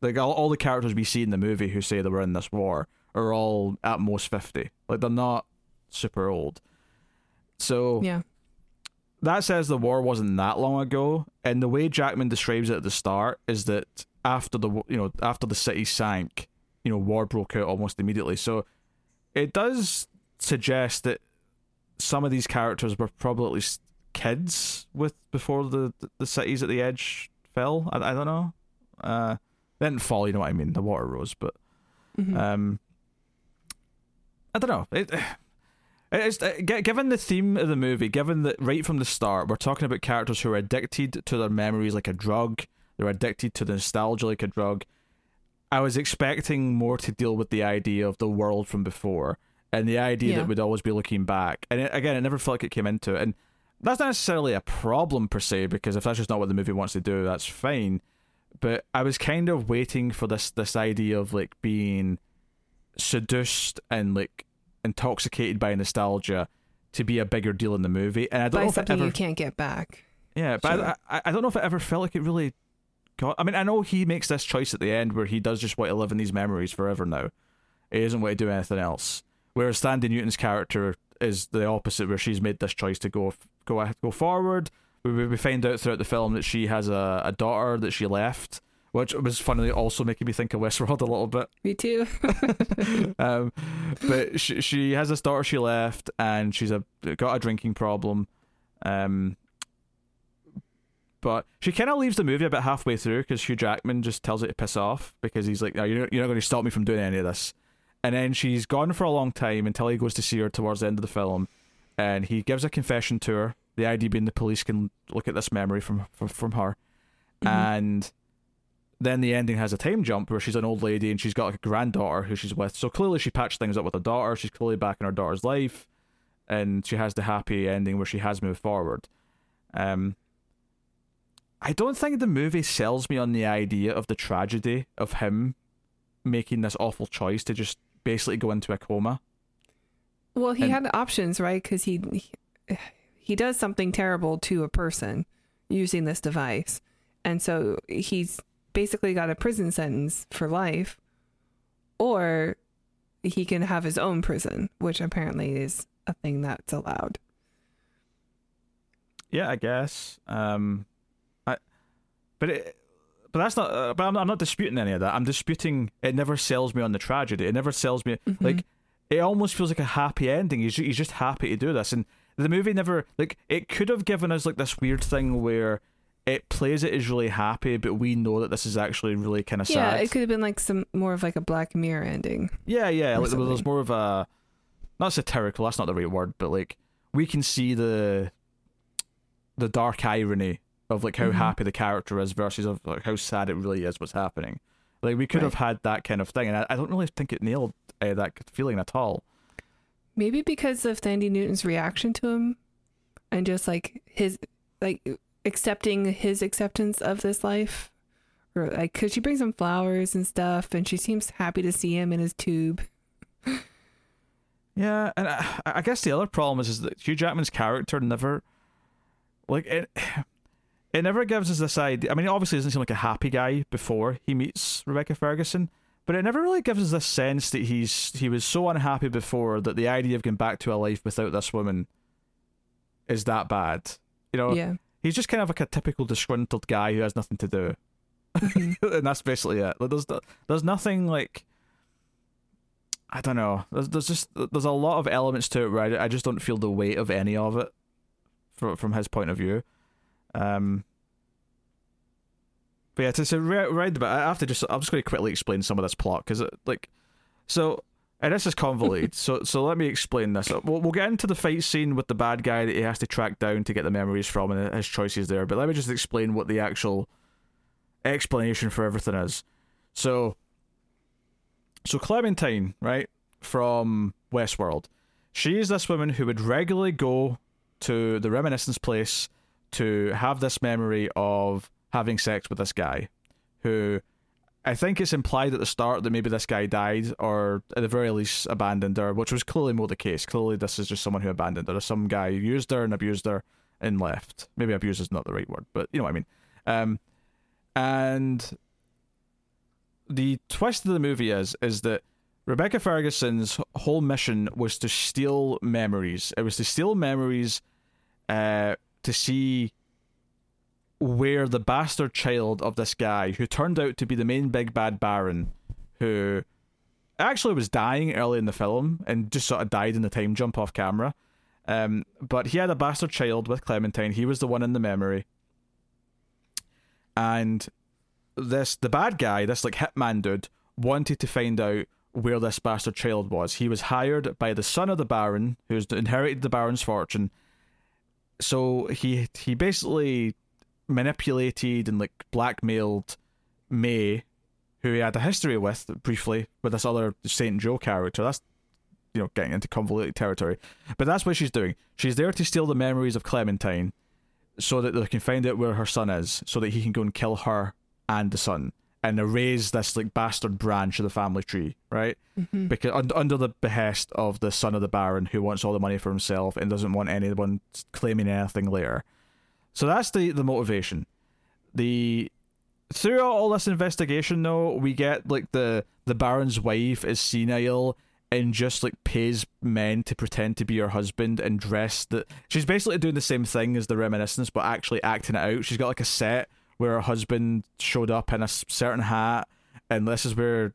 like all, all the characters we see in the movie who say they were in this war are all at most fifty. Like they're not super old. So Yeah. That says the war wasn't that long ago, and the way Jackman describes it at the start is that after the you know after the city sank, you know war broke out almost immediately. So it does suggest that some of these characters were probably at least kids with before the the cities at the edge fell. I, I don't know. Uh, they didn't fall. You know what I mean? The water rose, but Mhm. um, I don't know. It, it's uh, given the theme of the movie, given that right from the start we're talking about characters who are addicted to their memories like a drug. They're addicted to the nostalgia like a drug. I was expecting more to deal with the idea of the world from before and the idea Yeah. that we'd always be looking back. And it, again, it never felt like it came into it. And that's not necessarily a problem per se, because if that's just not what the movie wants to do, that's fine. But I was kind of waiting for this this idea of like being seduced and like intoxicated by nostalgia to be a bigger deal in the movie. And I don't By know if it ever you can't get back. yeah, but Sure. I, I, don't know if it ever felt like it really got. I mean, I know he makes this choice at the end where he does just want to live in these memories forever now. He doesn't want to do anything else. Whereas Thandie Newton's character is the opposite, where she's made this choice to go go go forward. We we we find out throughout the film that she has a, a daughter that she left, which was funnily also making me think of Westworld a little bit Me too. um, but she she has this daughter she left, and she's a got a drinking problem. Um, but she kind of leaves the movie about halfway through because Hugh Jackman just tells her to piss off because he's like, no, you're you're not going to stop me from doing any of this. And then she's gone for a long time until he goes to see her towards the end of the film, and he gives a confession to her. The idea being the police can look at this memory from from, from her, Mhm. and then the ending has a time jump where she's an old lady and she's got like a granddaughter who she's with. So clearly she patched things up with her daughter. She's clearly back in her daughter's life, and she has the happy ending where she has moved forward. Um, I don't think the movie sells me on the idea of the tragedy of him making this awful choice to just basically go into a coma. Well, he And- had options, right? Because he, he he does something terrible to a person using this device, and so he's basically got a prison sentence for life, or he can have his own prison, which apparently is a thing that's allowed. Yeah, I guess. Um, I, but it, but that's not. Uh, but I'm, I'm not disputing any of that. I'm disputing it never sells me on the tragedy. It never sells me Mhm. like. It almost feels like a happy ending. He's he's just happy to do this, and the movie never like it could have given us like this weird thing where it plays it as really happy, but we know that this is actually really kind of Yeah, sad. Yeah, it could have been like some more of like a Black Mirror ending. Yeah, yeah. Like, there was more of a not satirical. That's not the right word, but like we can see the the dark irony of like how Mhm. happy the character is versus of like how sad it really is what's happening. Like we could have had that kind of thing, and I, I don't really think it nailed uh, that feeling at all. Maybe because of Thandie Newton's reaction to him and just like his like accepting his acceptance of this life or like cuz she brings him flowers and stuff and she seems happy to see him in his tube. Yeah, and I, I guess the other problem is, is that Hugh Jackman's character never, like it, it never gives us this idea. I mean, obviously, doesn't seem like a happy guy before he meets Rebecca Ferguson, but it never really gives us this sense that he's he was so unhappy before that the idea of going back to a life without this woman is that bad. You know, Yeah. He's just kind of like a typical disgruntled guy who has nothing to do Mhm. and that's basically it. Like, there's there's nothing like I don't know. There's, there's just there's a lot of elements to it where I, I just don't feel the weight of any of it from from his point of view. Um, but yeah, to, to read the I have to just I'm just going to quickly explain some of this plot because like so and this is convoluted. so so let me explain this. Uh, we'll, we'll get into the fight scene with the bad guy that he has to track down to get the memories from and his choices there. But let me just explain what the actual explanation for everything is. So so Clementine, right, from Westworld, she is this woman who would regularly go to the reminiscence place to have this memory of having sex with this guy who I think it's implied at the start that maybe this guy died or at the very least abandoned her, which was clearly more the case. Clearly, this is just someone who abandoned her. Some guy used her and abused her and left. Maybe abuse is not the right word, but you know what I mean. Um, and the twist of the movie is is that Rebecca Ferguson's whole mission was to steal memories. It was to steal memories uh, to see where the bastard child of this guy, who turned out to be the main big bad Baron, who actually was dying early in the film and just sort of died in the time jump off camera. Um, but he had a bastard child with Clementine. He was the one in the memory. And this the bad guy, this like hitman dude, wanted to find out where this bastard child was. He was hired by the son of the Baron, who's inherited the Baron's fortune. So he he basically manipulated and like blackmailed Mae, who he had a history with briefly with this other Saint Joe character. That's you know getting into convoluted territory, but that's what she's doing. She's there to steal the memories of Clementine, so that they can find out where her son is, so that he can go and kill her and the son and erase this like bastard branch of the family tree, right? Mm-hmm. Because un- under the behest of the son of the Baron, who wants all the money for himself and doesn't want anyone claiming anything later. So that's the the motivation. The throughout all this investigation, though, we get like the the Baron's wife is senile and just like pays men to pretend to be her husband and dress that she's basically doing the same thing as the reminiscence, but actually acting it out. She's got like a set where her husband showed up in a certain hat, and this is where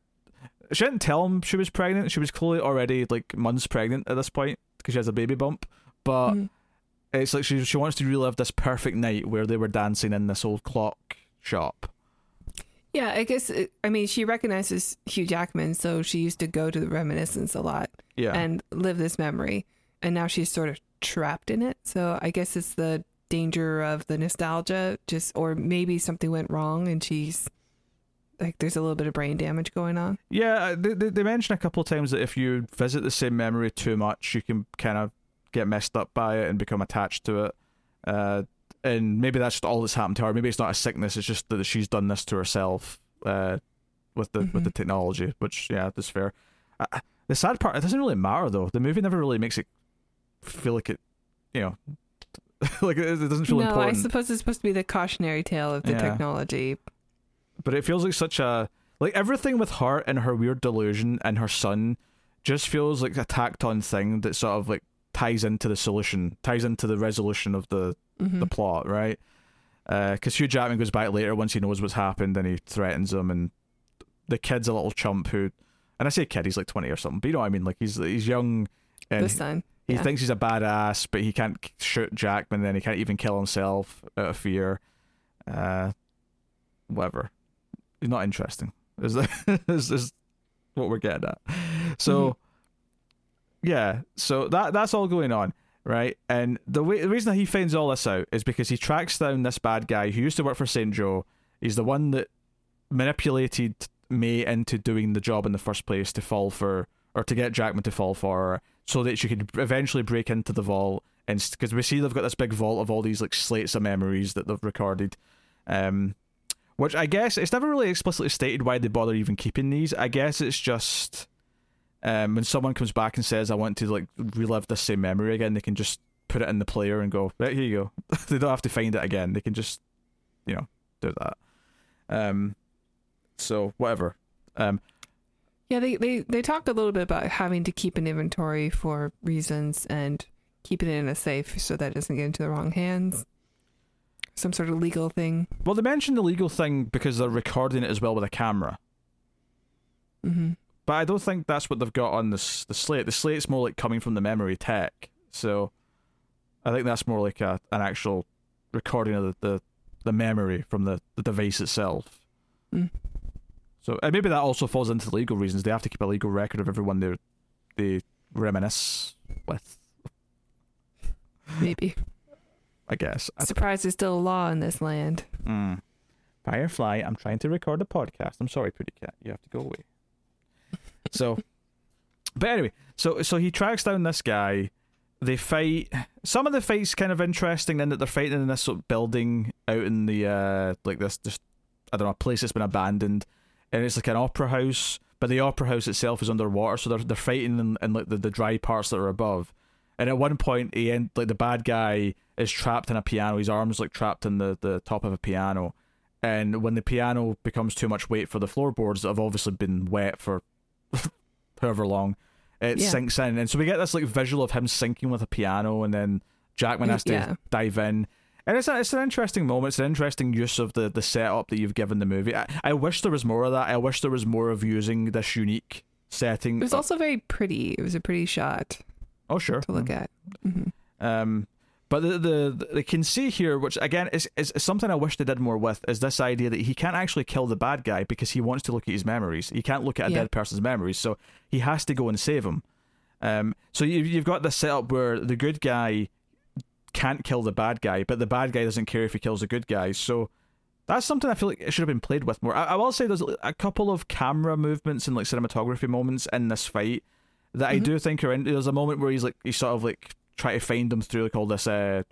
she didn't tell him she was pregnant. She was clearly already like months pregnant at this point because she has a baby bump, but. Mm it's like she she wants to relive this perfect night where they were dancing in this old clock shop. Yeah, I guess it, I mean she recognizes Hugh Jackman, so she used to go to the reminiscence a lot. Yeah. and live this memory, and now she's sort of trapped in it. So I guess it's the danger of the nostalgia, just or maybe something went wrong and she's like there's a little bit of brain damage going on. Yeah, they, they, they mention a couple of times that if you visit the same memory too much, you can kind of get messed up by it and become attached to it. Uh, and maybe that's just all that's happened to her. Maybe it's not a sickness; it's just that she's done this to herself uh, with the mm-hmm. with the mm-hmm. technology. Which, yeah, that's fair. Uh, the sad part, it doesn't really matter though. The movie never really makes it feel like it, you know, like it, it, doesn't feel no, important. I suppose it's supposed to be the cautionary tale of the yeah. technology. But it feels like such a like everything with her and her weird delusion and her son just feels like a tacked on thing that sort of like ties into the solution, ties into the resolution of the mm-hmm. the plot, right? Because uh, Hugh Jackman goes back later once he knows what's happened and he threatens him, and the kid's a little chump who, and I say kid, he's like twenty or something, but you know what I mean? Like he's he's young and the son. He, yeah. thinks he's a badass, but he can't shoot Jackman, and he can't even kill himself out of fear. Uh, whatever. He's not interesting. Is is, is what we're getting at. So. Mm-hmm yeah, so that that's all going on, right? And the way the reason that he finds all this out is because he tracks down this bad guy who used to work for Saint Joe. He's the one that manipulated Mae into doing the job in the first place to fall for or to get Jackman to fall for her, so that she could eventually break into the vault. And because we see they've got this big vault of all these like slates of memories that they've recorded, um, which I guess it's never really explicitly stated why they bother even keeping these. I guess it's just um, when someone comes back and says, "I want to like relive this same memory again," they can just put it in the player and go, "Right here you go." they don't have to find it again. They can just, you know, do that. Um, so whatever. Um, yeah, they, they they talked a little bit about having to keep an inventory for reasons and keeping it in a safe so that it doesn't get into the wrong hands. Some sort of legal thing. Well, they mentioned the legal thing because they're recording it as well with a camera. Mm-hmm but I don't think that's what they've got on this the slate. The slate's more like coming from the memory tech, so I think that's more like a an actual recording of the the, the memory from the, the device itself. Mm. So and maybe that also falls into legal reasons. They have to keep a legal record of everyone they they reminisce with. Maybe. I guess. Surprised there's still a law in this land. Mm. Firefly, I'm trying to record a podcast. I'm sorry, Pretty Cat. You have to go away. So, but anyway, so so he tracks down this guy. They fight. Some of the fights kind of interesting in that they're fighting in this sort of building out in the uh like this just I don't know a place that's been abandoned, and it's like an opera house. But the opera house itself is underwater, so they're they're fighting in, in like the, the dry parts that are above. And at one point, he end like the bad guy is trapped in a piano. His arms like trapped in the, the top of a piano. And when the piano becomes too much weight for the floorboards that have obviously been wet for however long, it Yeah. sinks in. And so we get this like visual of him sinking with a piano, and then Jackman has to Yeah. dive in. And it's, a, it's an interesting moment. It's an interesting use of the, the setup that you've given the movie. I, I wish there was more of that. I wish there was more of using this unique setting. It was also very pretty. It was a pretty shot oh, sure. to look at. hmm Um, but the, the the they can see here, which again is, is something I wish they did more with, is this idea that he can't actually kill the bad guy because he wants to look at his memories. He can't look at a Yeah. dead person's memories, so he has to go and save him. Um, so you, you've got this setup where the good guy can't kill the bad guy, but the bad guy doesn't care if he kills the good guy. So that's something I feel like it should have been played with more. I, I will say there's a couple of camera movements and like cinematography moments in this fight that I Mhm. do think are in. There's a moment where he's like he's sort of like trying to find them through like all this uh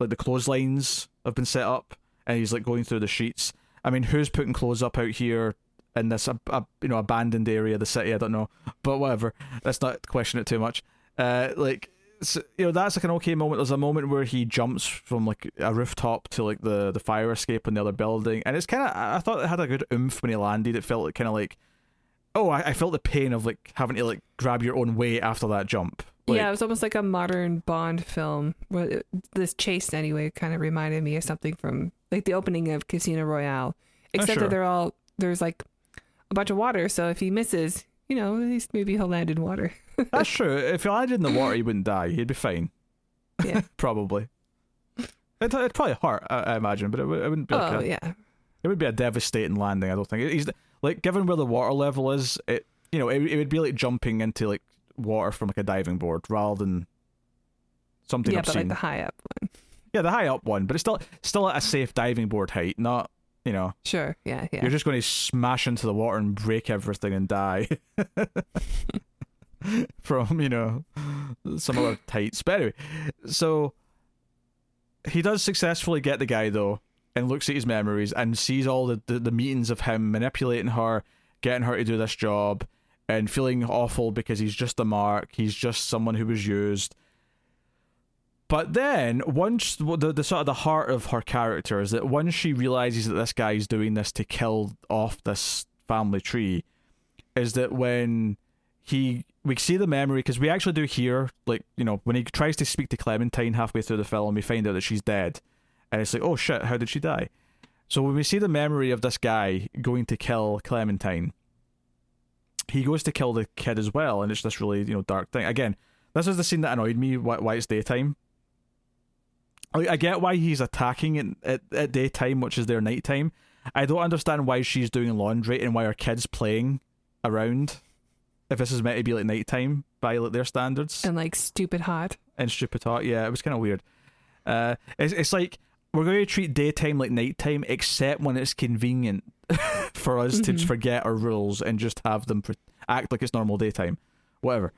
like the clotheslines have been set up, and he's like going through the sheets. I mean, who's putting clothes up out here in this ab- ab- you know abandoned area of the city? I don't know, but whatever. Let's not question it too much. Uh, like so, you know, that's like an okay moment. There's a moment where he jumps from like a rooftop to like the the fire escape in the other building, and it's kind of I thought it had a good oomph when he landed. It felt kind of like. Oh, I, I felt the pain of like having to like grab your own weight after that jump. Like, yeah, it was almost like a modern Bond film. Where this chase, anyway, kind of reminded me of something from like the opening of Casino Royale, oh, except sure. that they're all there's like a bunch of water. So if he misses, you know, at least maybe he'll land in water. That's true. If he landed in the water, he wouldn't die. He'd be fine. Yeah. probably. It'd, it'd probably hurt, I, I imagine, but it, it wouldn't be like oh a, yeah, it would be a devastating landing. I don't think he's like given where the water level is. It you know it, it would be like jumping into like water from like a diving board rather than something yeah, I've but like the high up one. yeah, the high up one, but it's still still at a safe diving board height. Not you know Sure, yeah, yeah. you're just going to smash into the water and break everything and die from you know some other tights. But anyway, so he does successfully get the guy though, and looks at his memories and sees all the, the the meetings of him manipulating her, getting her to do this job, and feeling awful because he's just a mark. He's just someone who was used. But then, once the, the sort of the heart of her character is that once she realizes that this guy is doing this to kill off this family tree, is that when he we see the memory because we actually do hear like you know when he tries to speak to Clementine halfway through the film, we find out that she's dead, and it's like oh shit, how did she die? So when we see the memory of this guy going to kill Clementine, he goes to kill the kid as well, and it's this really you know dark thing. Again, this is the scene that annoyed me. Why, why it's daytime. Like, I get why he's attacking it at, at daytime, which is their nighttime. I don't understand why she's doing laundry and why her kid's playing around. If this is meant to be like nighttime by like their standards and like stupid hot. and stupid hot, yeah, it was kind of weird. Uh, it's it's like we're going to treat daytime like nighttime, except when it's convenient for us to Mhm. forget our rules and just have them pre- act like it's normal daytime, whatever.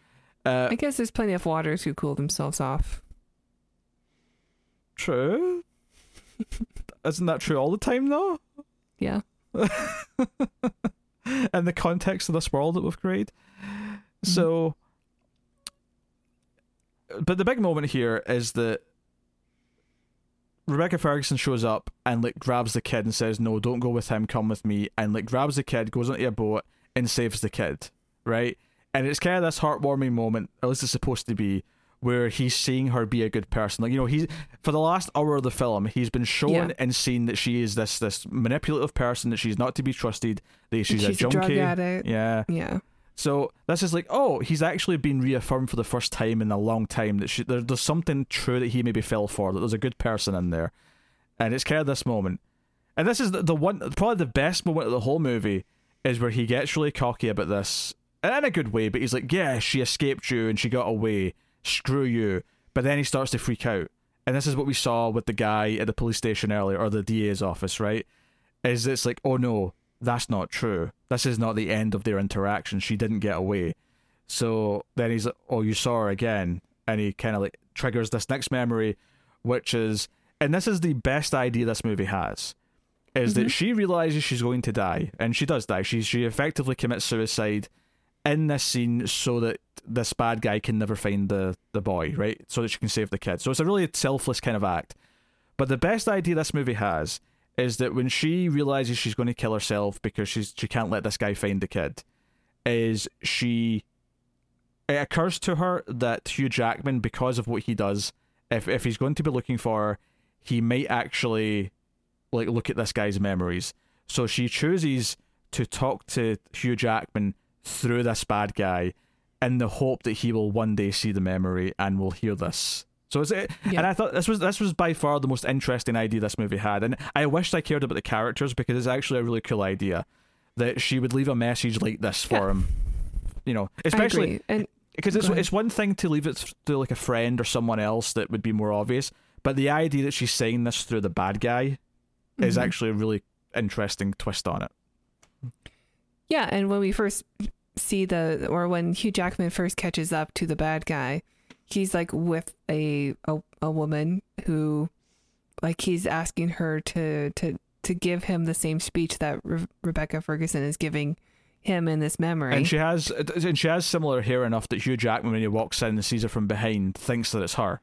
Uh, I guess there's plenty of waters who cool themselves off. true. Isn't that true all the time though? Yeah. in the context of this world that we've created. So, but the big moment here is that Rebecca Ferguson shows up and like grabs the kid and says, "No, don't go with him. Come with me." And like grabs the kid, goes onto a boat, and saves the kid. Right, and it's kind of this heartwarming moment, at least it's supposed to be, where he's seeing her be a good person. Like you know, he's for the last hour of the film, he's been shown Yeah. and seen that she is this this manipulative person, that she's not to be trusted, that she's, a She's a junkie. addict. Yeah, Yeah. So this is like, oh, he's actually been reaffirmed for the first time in a long time that she, there, there's something true that he maybe fell for. That there's a good person in there, and it's kind of this moment. And this is the, the one, probably the best moment of the whole movie is where he gets really cocky about this, in a good way. But he's like, yeah, she escaped you and she got away. Screw you. But then he starts to freak out, and this is what we saw with the guy at the police station earlier, or the DA's office, right? Is it's like, oh no, that's not true. This is not the end of their interaction. She didn't get away. So then he's like, oh, you saw her again. And he kind of like triggers this next memory, which is, and this is the best idea this movie has, is Mm-hmm. that she realizes she's going to die. And she does die. She, she effectively commits suicide in this scene so that this bad guy can never find the, the boy, right? So that she can save the kid. So it's a really selfless kind of act. But the best idea this movie has is that when she realizes she's going to kill herself because she's she can't let this guy find the kid, is she it occurs to her that Hugh Jackman, because of what he does, if if he's going to be looking for her, he might actually like look at this guy's memories. So she chooses to talk to Hugh Jackman through this bad guy in the hope that he will one day see the memory and will hear this. So it's it, Yeah. and I thought this was this was by far the most interesting idea this movie had, and I wished I cared about the characters because it's actually a really cool idea that she would leave a message like this for Yeah. him. You know, especially. And because it's it's one thing to leave it to like a friend or someone else that would be more obvious, but the idea that she's saying this through the bad guy is Mhm. actually a really interesting twist on it. Yeah, and when we first see the or when Hugh Jackman first catches up to the bad guy, he's like with a a, a woman who like he's asking her to to to give him the same speech that Re- Rebecca Ferguson is giving him in this memory. And she has and she has similar hair enough that Hugh Jackman, when he walks in and sees her from behind, thinks that it's her.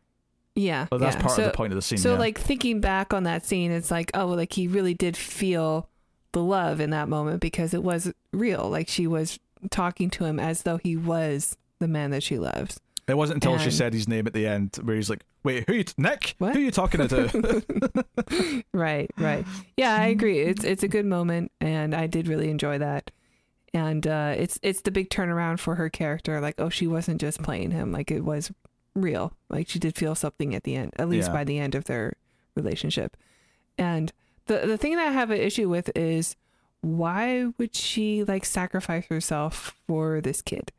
yeah, But that's yeah. part so, of the point of the scene. So yeah. like thinking back on that scene, it's like oh, like he really did feel the love in that moment because it was real. Like she was talking to him as though he was the man that she loves. It wasn't until she said his name at the end where he's like, "Wait, who you t- Nick? What? Who are you talking to?" right, right. Yeah, I agree. It's it's a good moment, and I did really enjoy that. And uh, it's it's the big turnaround for her character. Like, oh, she wasn't just playing him; like it was real. Like she did feel something at the end, at least Yeah. by the end of their relationship. And the the thing that I have an issue with is why would she like sacrifice herself for this kid?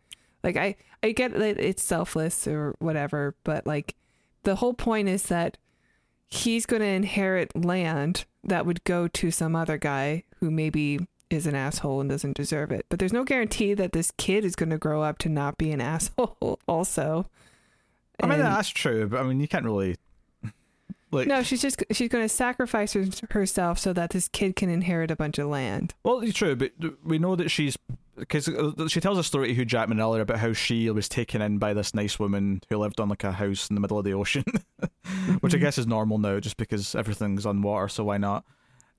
Like I I get that it's selfless or whatever, but like the whole point is that he's going to inherit land that would go to some other guy who maybe is an asshole and doesn't deserve it. But there's no guarantee that this kid is going to grow up to not be an asshole also. I mean, that's true, but I mean, you can't really like. no, she's just she's going to sacrifice her, herself so that this kid can inherit a bunch of land. Well, it's true, but we know that she's because she tells a story to Hugh Jackman earlier about how she was taken in by this nice woman who lived on like a house in the middle of the ocean, which I Mhm. guess is normal now, just because everything's on water. So why not?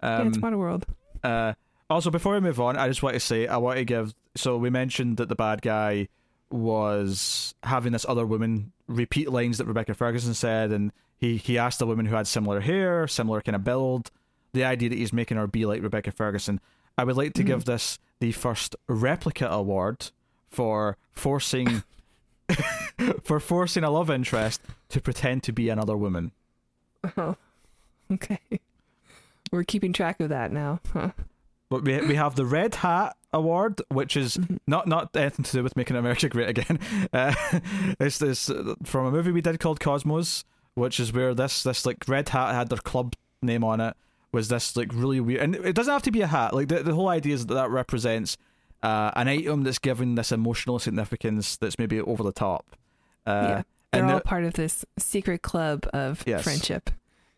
yeah, Um, it's Waterworld. uh, also, before we move on, I just want to say I want to give. So we mentioned that the bad guy was having this other woman repeat lines that Rebecca Ferguson said, and he he asked a woman who had similar hair, similar kind of build, the idea that he's making her be like Rebecca Ferguson. I would like to Mhm. give this the first replica award for forcing for forcing a love interest to pretend to be another woman. Oh, okay. We're keeping track of that now. Huh. But we we have the Red Hat Award, which is Mhm. not not anything to do with making America great again. Uh, it's this from a movie we did called Cosmos, which is where this this like Red Hat had their club name on it. Was this like really weird? And it doesn't have to be a hat. Like the the whole idea is that that represents uh, an item that's given this emotional significance that's maybe over the top. Uh, yeah, they're and all the- part of this secret club of Yes. friendship.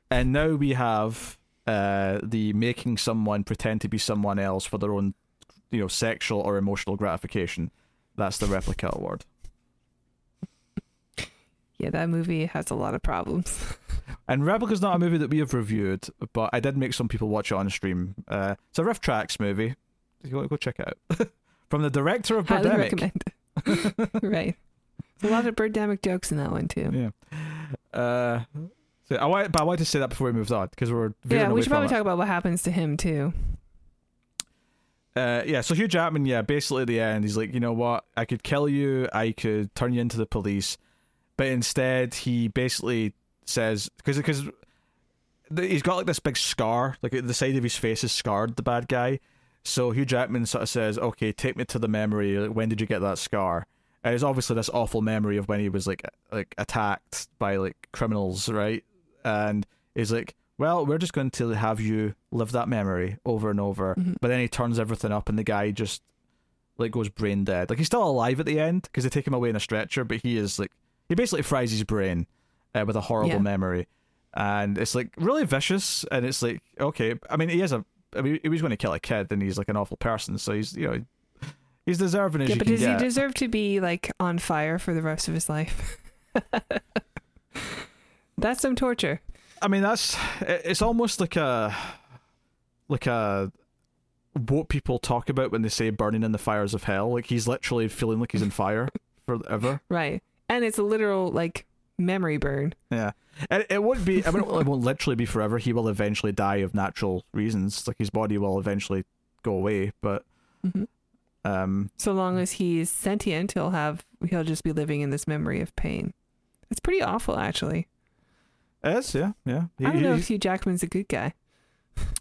and now we have uh, the making someone pretend to be someone else for their own, you know, sexual or emotional gratification. That's the replica award. Yeah, that movie has a lot of problems. And Replica's not a movie that we have reviewed, but I did make some people watch it on stream. Uh, it's a RiffTrax movie. You want to go check it out. From the director of Highly Birdemic. recommend. right. There's a lot of Birdemic jokes in that one too. Yeah. Uh, so I want, but I wanted to say that before we moved on because we're Yeah, we should probably it. talk about what happens to him too. Uh, yeah, so Hugh Jackman, yeah, basically at the end, he's like, you know what? I could kill you, I could turn you into the police, but instead he basically says because because he's got like this big scar, like the side of his face is scarred. The bad guy. So Hugh Jackman sort of says, "Okay, take me to the memory. Like, when did you get that scar?" And it's obviously this awful memory of when he was like like attacked by like criminals, right? And he's like, "Well, we're just going to have you live that memory over and over." Mhm. But then he turns everything up, and the guy just like goes brain dead. Like he's still alive at the end because they take him away in a stretcher, but he is like he basically fries his brain uh, with a horrible Yeah. memory, and it's like really vicious. And it's like okay, I mean he has a, I mean he was going to kill a kid, and he's like an awful person, so he's you know he's deserving as Yeah, you but does get. he deserve to be like on fire for the rest of his life? That's some torture. I mean that's it's almost like a like a what people talk about when they say burning in the fires of hell. Like he's literally feeling like he's in fire forever. Right. And it's a literal like memory burn. Yeah, and it won't be. I mean, it won't literally be forever. He will eventually die of natural reasons. Like his body will eventually go away. But Mhm. um, So long as he's sentient, he'll have he'll just be living in this memory of pain. It's pretty awful, actually. it is yeah, yeah. He- I don't know if Hugh Jackman's a good guy.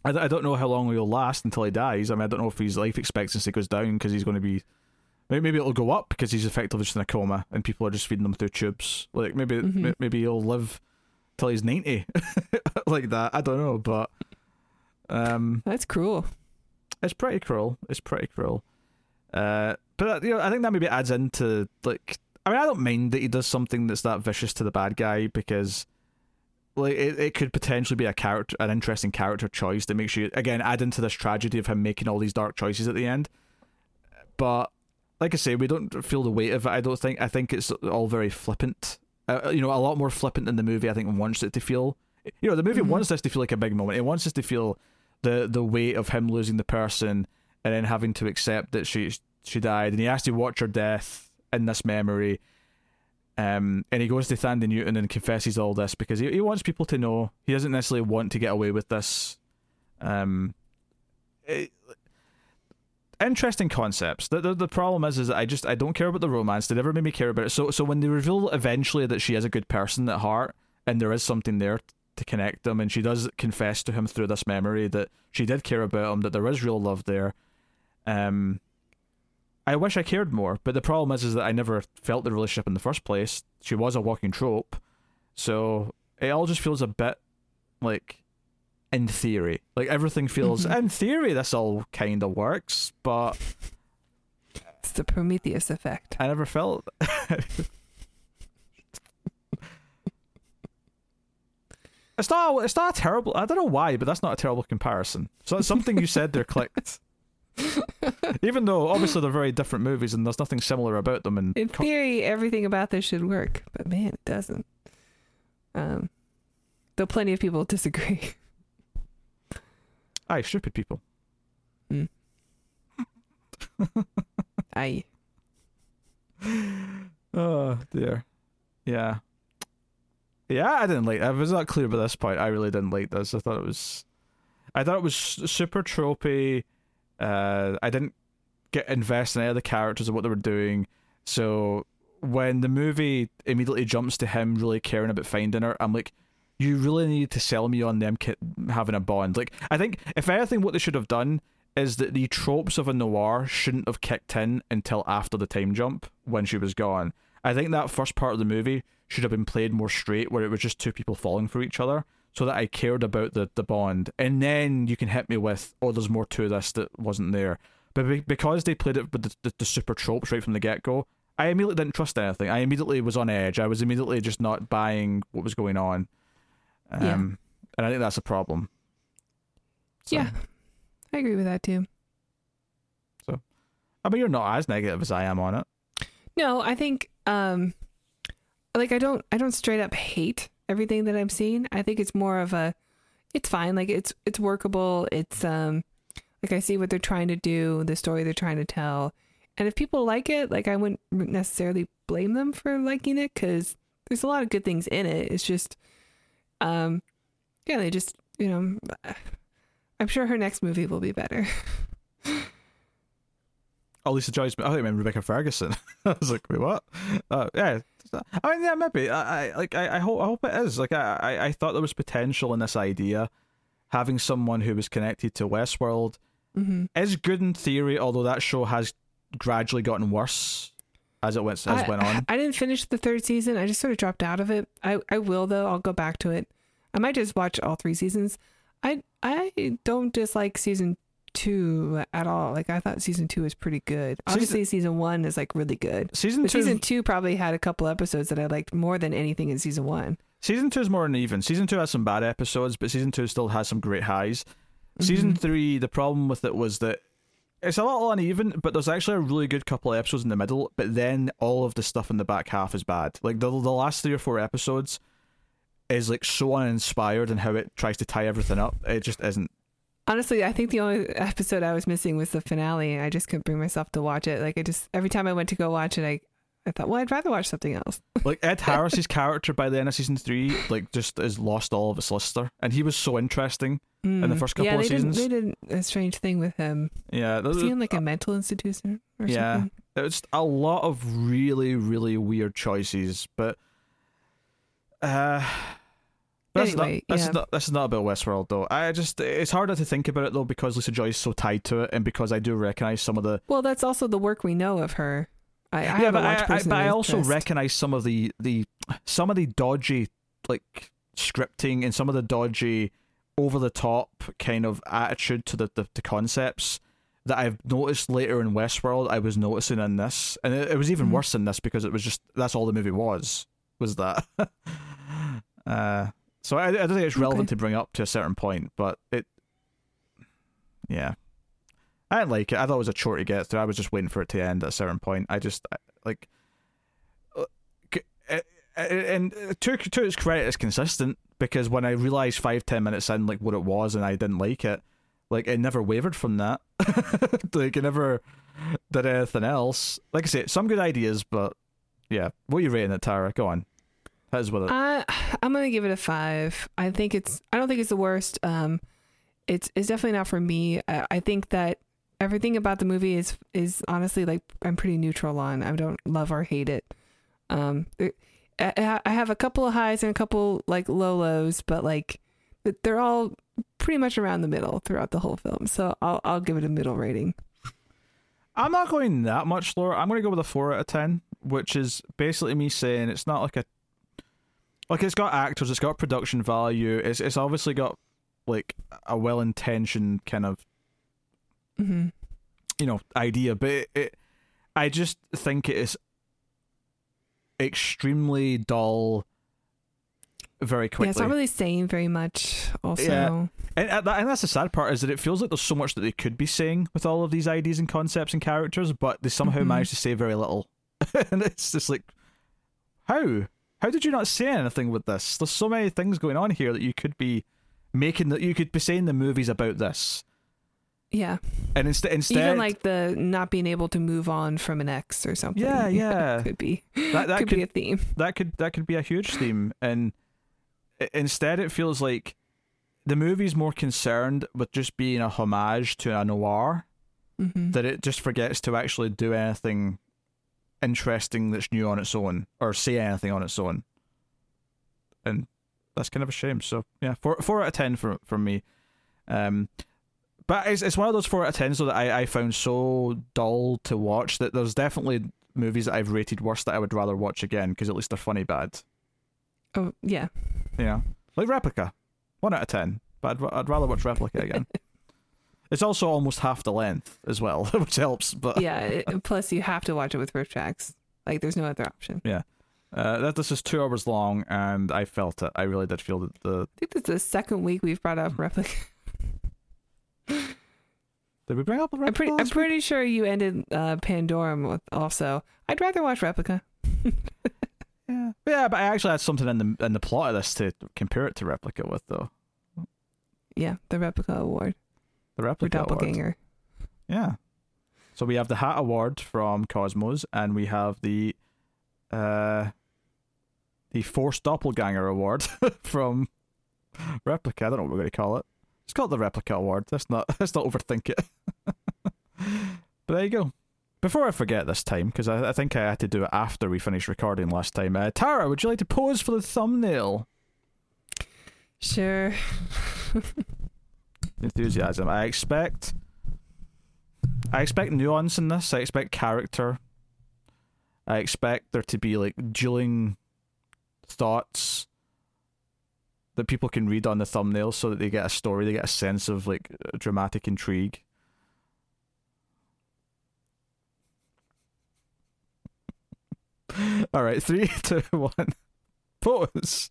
I, I don't know how long he'll last until he dies. I mean, I don't know if his life expectancy goes down because he's going to be. Maybe, maybe it'll go up because he's effectively just in a coma and people are just feeding him through tubes. Like maybe Mhm. m- maybe he'll live till he's ninety, like that. I don't know, but um, That's cruel. it's pretty cruel. It's pretty cruel. Uh, but you know, I think that maybe adds into like. I mean, I don't mind that he does something that's that vicious to the bad guy because, like, it, it could potentially be a character, an interesting character choice that makes you again add into this tragedy of him making all these dark choices at the end. But like I say, we don't feel the weight of it. I don't think. I think it's all very flippant. Uh, you know, a lot more flippant than the movie. I think wants it to feel. You know, the movie Mhm. wants this to feel like a big moment. It wants us to feel the the weight of him losing the person and then having to accept that she she died, and he has to watch her death in this memory. Um, and he goes to Thandie Newton and confesses all this because he, he wants people to know he doesn't necessarily want to get away with this. Um, it- interesting concepts. The, the the problem is is that I just I don't care about the romance. They never made me care about it. So so when they reveal eventually that she is a good person at heart and there is something there to connect them, and she does confess to him through this memory that she did care about him, that there is real love there. Um, I wish I cared more, but the problem is is that I never felt the relationship in the first place. She was a walking trope, so it all just feels a bit like in theory. Like everything feels Mhm. in theory this all kind of works, but It's the Prometheus effect. I never felt. it's not. It's not a terrible. I don't know why, but that's not a terrible comparison. So something you said there clicked. Even though obviously they're very different movies and there's nothing similar about them. And In theory, everything about this should work, but man, it doesn't. Um, though plenty of people disagree. aye, stupid people. I Oh dear. Yeah. Yeah, I didn't like. I was not clear by this point. I really didn't like this. I thought it was. I thought it was super tropey. Uh, I didn't get invested in any of the characters or what they were doing. So when the movie immediately jumps to him really caring about finding her, I'm like, you really need to sell me on them ki- having a bond. Like, I think if anything, what they should have done is that the tropes of a noir shouldn't have kicked in until after the time jump when she was gone. I think that first part of the movie should have been played more straight, where it was just two people falling for each other, so that I cared about the, the bond. And then you can hit me with, oh, there's more to this that wasn't there. But be- because they played it with the, the, the super tropes right from the get go, I immediately didn't trust anything. I immediately was on edge. I was immediately just not buying what was going on. Um, Yeah. And I think that's a problem. So- yeah, I agree with that too. So, I mean, you're not as negative as I am on it. No, I think um like I don't I don't straight up hate everything that I'm seeing. I think it's more of a it's fine. Like it's it's workable. It's um like I see what they're trying to do, the story they're trying to tell. And if people like it, like I wouldn't necessarily blame them for liking it cuz there's a lot of good things in it. It's just um yeah, they just, you know, I'm sure her next movie will be better. Oh, Lisa Joy's. I think I meant Rebecca Ferguson. I was like, wait, what? Uh, yeah. I mean, yeah, maybe. I, I like. I, I hope. I hope it is. Like, I, I, I thought there was potential in this idea, having someone who was connected to Westworld hmm is good in theory. Although that show has gradually gotten worse as it went as I, went on. I didn't finish the third season. I just sort of dropped out of it. I, I will though. I'll go back to it. I might just watch all three seasons. I I don't dislike season two at all. Like I thought season two was pretty good. Season- Obviously, season one is like really good. Season But two. season two probably had a couple episodes that I liked more than anything in season one. Season two is more uneven. Season two has some bad episodes, but season two still has some great highs. Season Mhm. three, the problem with it was that it's a little uneven, but there's actually a really good couple of episodes in the middle. But then all of the stuff in the back half is bad. Like the the last three or four episodes is like so uninspired in how it tries to tie everything up. It just isn't. Honestly, I think the only episode I was missing was the finale. I just couldn't bring myself to watch it. Like I just every time I went to go watch it, I I thought, well, I'd rather watch something else. Like Ed Harris's character by the end of season three, like just has lost all of its luster, and he was so interesting. In the Mm. first couple yeah, of seasons. Did, they did a strange thing with him. Yeah, Was he in like a mental institution or Yeah. something? it's a lot of really really weird choices but uh that's Anyway, not, that's yeah. not, this is not about Westworld though. I just it's harder to think about it though because Lisa Joy is so tied to it and because I do recognize some of the Well, that's also the work we know of her. I, I yeah, haven't but I, watched I, but I also recognize some of the the some of the dodgy like scripting and some of the dodgy over the top kind of attitude to the, the, the concepts that I've noticed later in Westworld I was noticing in this and it, it was even Mhm. worse in this because it was just that's all the movie was was that uh so I, I don't think it's relevant Okay. to bring up to a certain point but it yeah I didn't like it. I thought it was a chore to get through. I was just waiting for it to end at a certain point. I just like, uh, uh, uh, and to to its credit, it's consistent because when I realized five ten minutes in like what it was and I didn't like it, like it never wavered from that. like it never did anything else. Like I say, some good ideas, but yeah. What are you rating it, Tara? Go on. Is with it. I'm gonna give it a five. I think it's. I don't think it's the worst. Um, it's it's definitely not for me. I, I think that everything about the movie is is honestly like I'm pretty neutral on. I don't love or hate it. Um, I, I have a couple of highs and a couple like low lows, but like they're all pretty much around the middle throughout the whole film. So I'll I'll give it a middle rating. I'm not going that much lower. I'm going to go with a four out of ten, which is basically me saying it's not like a like it's got actors, it's got production value, it's it's obviously got like a well intentioned kind of hmm you know idea, but it, it I just think it is extremely dull very quickly. Yeah, it's not really saying very much. Also, Yeah. And, and that's the sad part is that it feels like there's so much that they could be saying with all of these ideas and concepts and characters, but they somehow Mhm. manage to say very little. and it's just like, how? How did you not say anything with this? There's so many things going on here that you could be making that you could be saying the movies about this, yeah. and instead, instead, Even like the not being able to move on from an ex or something. Yeah, yeah. could be that that could, could be a theme. that could that could be a huge theme and instead it feels like the movie's more concerned with just being a homage to a noir hmm that it just forgets to actually do anything interesting that's new on its own or say anything on its own and that's kind of a shame so yeah four, four out of ten for, from me um but it's, it's one of those four out of tens though that I, I found so dull to watch that there's definitely movies that I've rated worse that I would rather watch again because at least they're funny bad Oh yeah. yeah, like Replica, one out of ten. But I'd, I'd rather watch Replica again. it's also almost half the length as well, which helps. But Yeah. it- plus, you have to watch it with RiffTrax. Like, there's no other option. Yeah. Uh, that this is two hours long, and I felt it. I really did feel that the. I think this is the second week we've brought up replica. Did we bring up the I'm Replica? pretty. I'm pretty sure you ended uh, Pandorum with also. I'd rather watch replica. Yeah, yeah, but I actually had something in the in the plot of this to compare it to Replica with, though. Yeah, the replica award The for Replica award. doppelganger. Yeah. So we have the Hat Award from Cosmos, and we have the uh the Force Doppelganger Award from Replica. I don't know what we're going to call it. It's called the Replica Award. Let's not let's not overthink it. but there you go. before I forget this time, because I, I think I had to do it after we finished recording last time. Uh, Tara, would you like to pose for the thumbnail? Sure. Enthusiasm. I expect. I expect nuance in this. I expect character. I expect there to be like dueling thoughts that people can read on the thumbnail so that they get a story, they get a sense of like dramatic intrigue. All right, three, two, one, pause.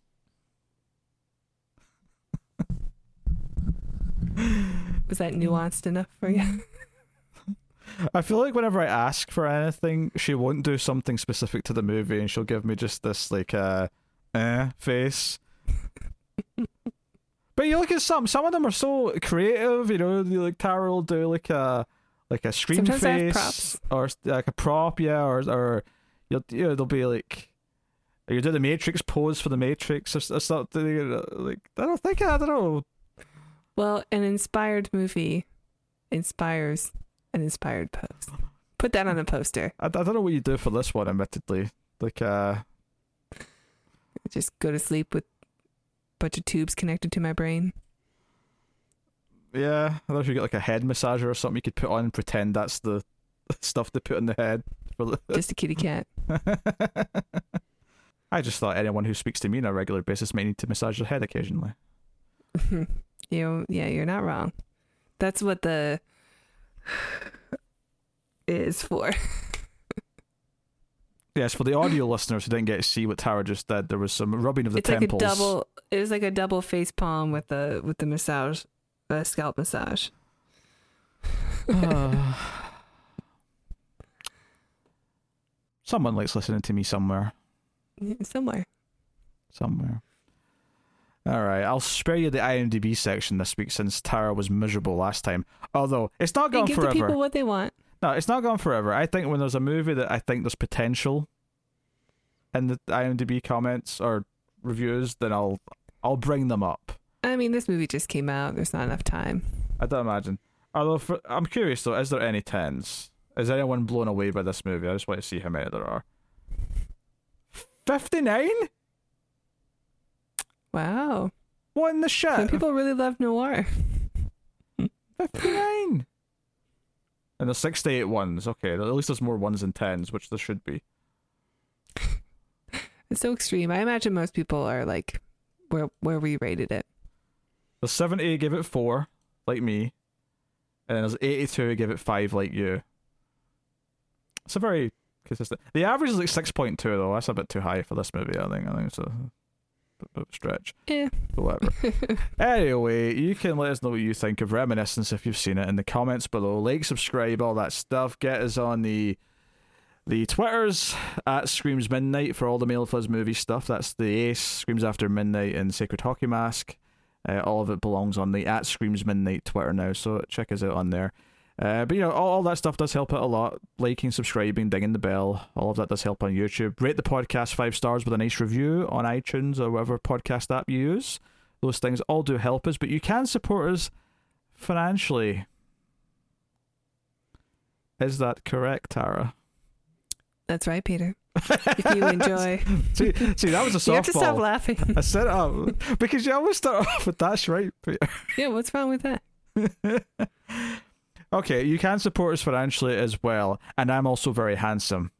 Was that nuanced enough for you? I feel like whenever I ask for anything, she won't do something specific to the movie, and she'll give me just this like uh, eh face. but you look at some, some of them are so creative. You know, like Tara will do like a like a screen Sometimes face or like a prop, yeah, or or you'll you know, they'll be like. You do the Matrix pose for the Matrix or, or something. Like I don't think I don't know. Well, an inspired movie inspires an inspired pose. Put that on a poster. I, I don't know what you do for this one. Admittedly, like uh, Just go to sleep with bunch of tubes connected to my brain. Yeah, I don't if you get like a head massager or something you could put on and pretend that's the stuff to put in the head. Just a kitty cat. I just thought anyone who speaks to me on a regular basis may need to massage their head occasionally. you yeah, you're not wrong. That's what the is for. Yes, for the audio listeners who didn't get to see what Tara just did, there was some rubbing of the it's like a double. It was like a double face palm with the with the massage, the scalp massage. Uh, Someone likes listening to me somewhere. Somewhere. Somewhere. All right, I'll spare you the IMDb section this week since Tara was miserable last time. Although it's not gone give forever. the people what they want. No, it's not gone forever. I think when there's a movie that I think there's potential in the IMDb comments or reviews, then I'll I'll bring them up. I mean, this movie just came out. There's not enough time. I don't imagine. Although for, I'm curious though, is there any tens? Is anyone blown away by this movie? I just want to see how many there are. Fifty nine? Wow. What in the Some shit? people really love noir. Fifty nine. And there's sixty eight ones. Okay, at least there's more ones than tens, which there should be. It's so extreme. I imagine most people are like where where we rated it. The 70 gave it 4, like me. And then there's 82 gave it 5, like you. It's a very consistent. The average is like 6.2, though. That's a bit too high for this movie, I think. I think bit of a stretch. But whatever. anyway, you can let us know what you think of Reminiscence if you've seen it in the comments below. Like, subscribe, all that stuff. Get us on the the Twitters at Screams Midnight for all the Mild Fuzz movie stuff. That's the Ace, Screams After Midnight, and Sacred Hockey Mask. Uh, all of it belongs on the at Screams Midnight Twitter now, so check us out on there. Uh, but you know, all, all that stuff does help out a lot. Liking, subscribing, dinging the bell, all of that does help on YouTube. Rate the podcast five stars with a nice review on iTunes or whatever podcast app you use. Those things all do help us, but you can support us financially. Is that correct, Tara? That's right, Peter. If you enjoy, See, see, that was a softball. you have to stop laughing. I set it up because you always start off with that's right. Peter." yeah, what's wrong with that? okay, you can support us financially as well, and I'm also very handsome.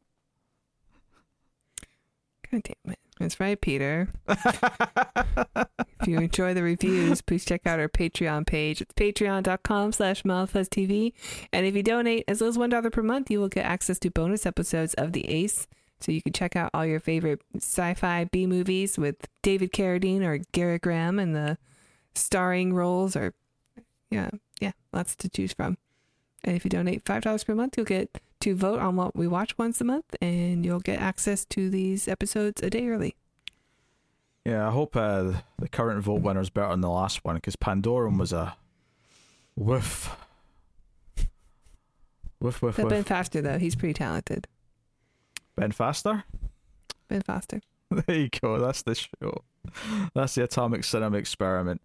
God damn it. That's right, Peter. if you enjoy the reviews, please check out our Patreon page. It's patreon.com slash TV. And if you donate as little as $1 per month, you will get access to bonus episodes of The Ace. So you can check out all your favorite sci-fi B movies with David Carradine or Garrett Graham in the starring roles or yeah, yeah, lots to choose from. And if you donate $5 per month, you'll get to vote on what we watch once a month and you'll get access to these episodes a day early. Yeah, I hope uh, the current vote winner is better than the last one because Pandorum was a woof. Woof, woof, But Ben woof. Faster, though, he's pretty talented. Ben Faster? Ben Faster. There you go. That's the show. That's the Atomic Cinema Experiment.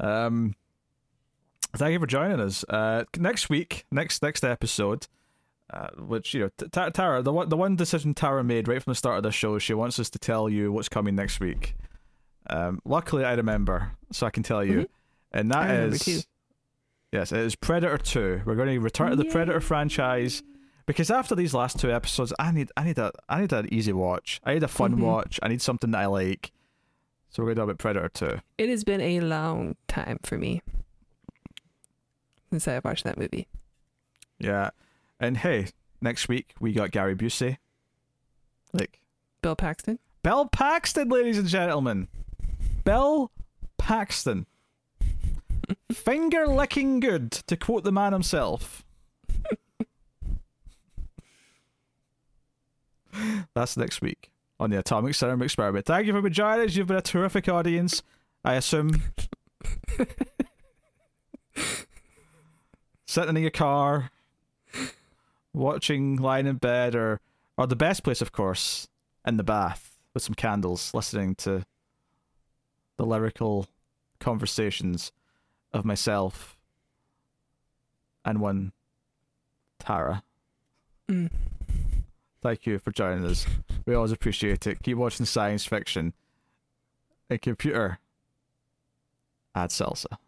Um, thank you for joining us. Uh, next week, next next episode, Uh, which you know, T- Tara, the one the one decision Tara made right from the start of the show, she wants us to tell you what's coming next week. Um, luckily, I remember, so I can tell you, Mhm. and that is too. yes, it is Predator Two. We're going to return to the Predator franchise because after these last two episodes, I need I need a I need an easy watch. I need a fun Mhm. watch. I need something that I like. So we're going to talk about Predator Two. It has been a long time for me since I watched that movie. Yeah, and hey, next week we got Gary Busey, like Bill Paxton. Bill Paxton, ladies and gentlemen. Bill Paxton. Finger licking good, to quote the man himself. That's next week on the Atomic Cinema Experiment. Thank you for joining us. You've been a terrific audience. I assume. Sitting in your car, watching, lying in bed, or or the best place, of course, in the bath with some candles, listening to the lyrical conversations of myself and one Tara. Mm. Thank you for joining us. We always appreciate it. Keep watching science fiction. And computer, add salsa.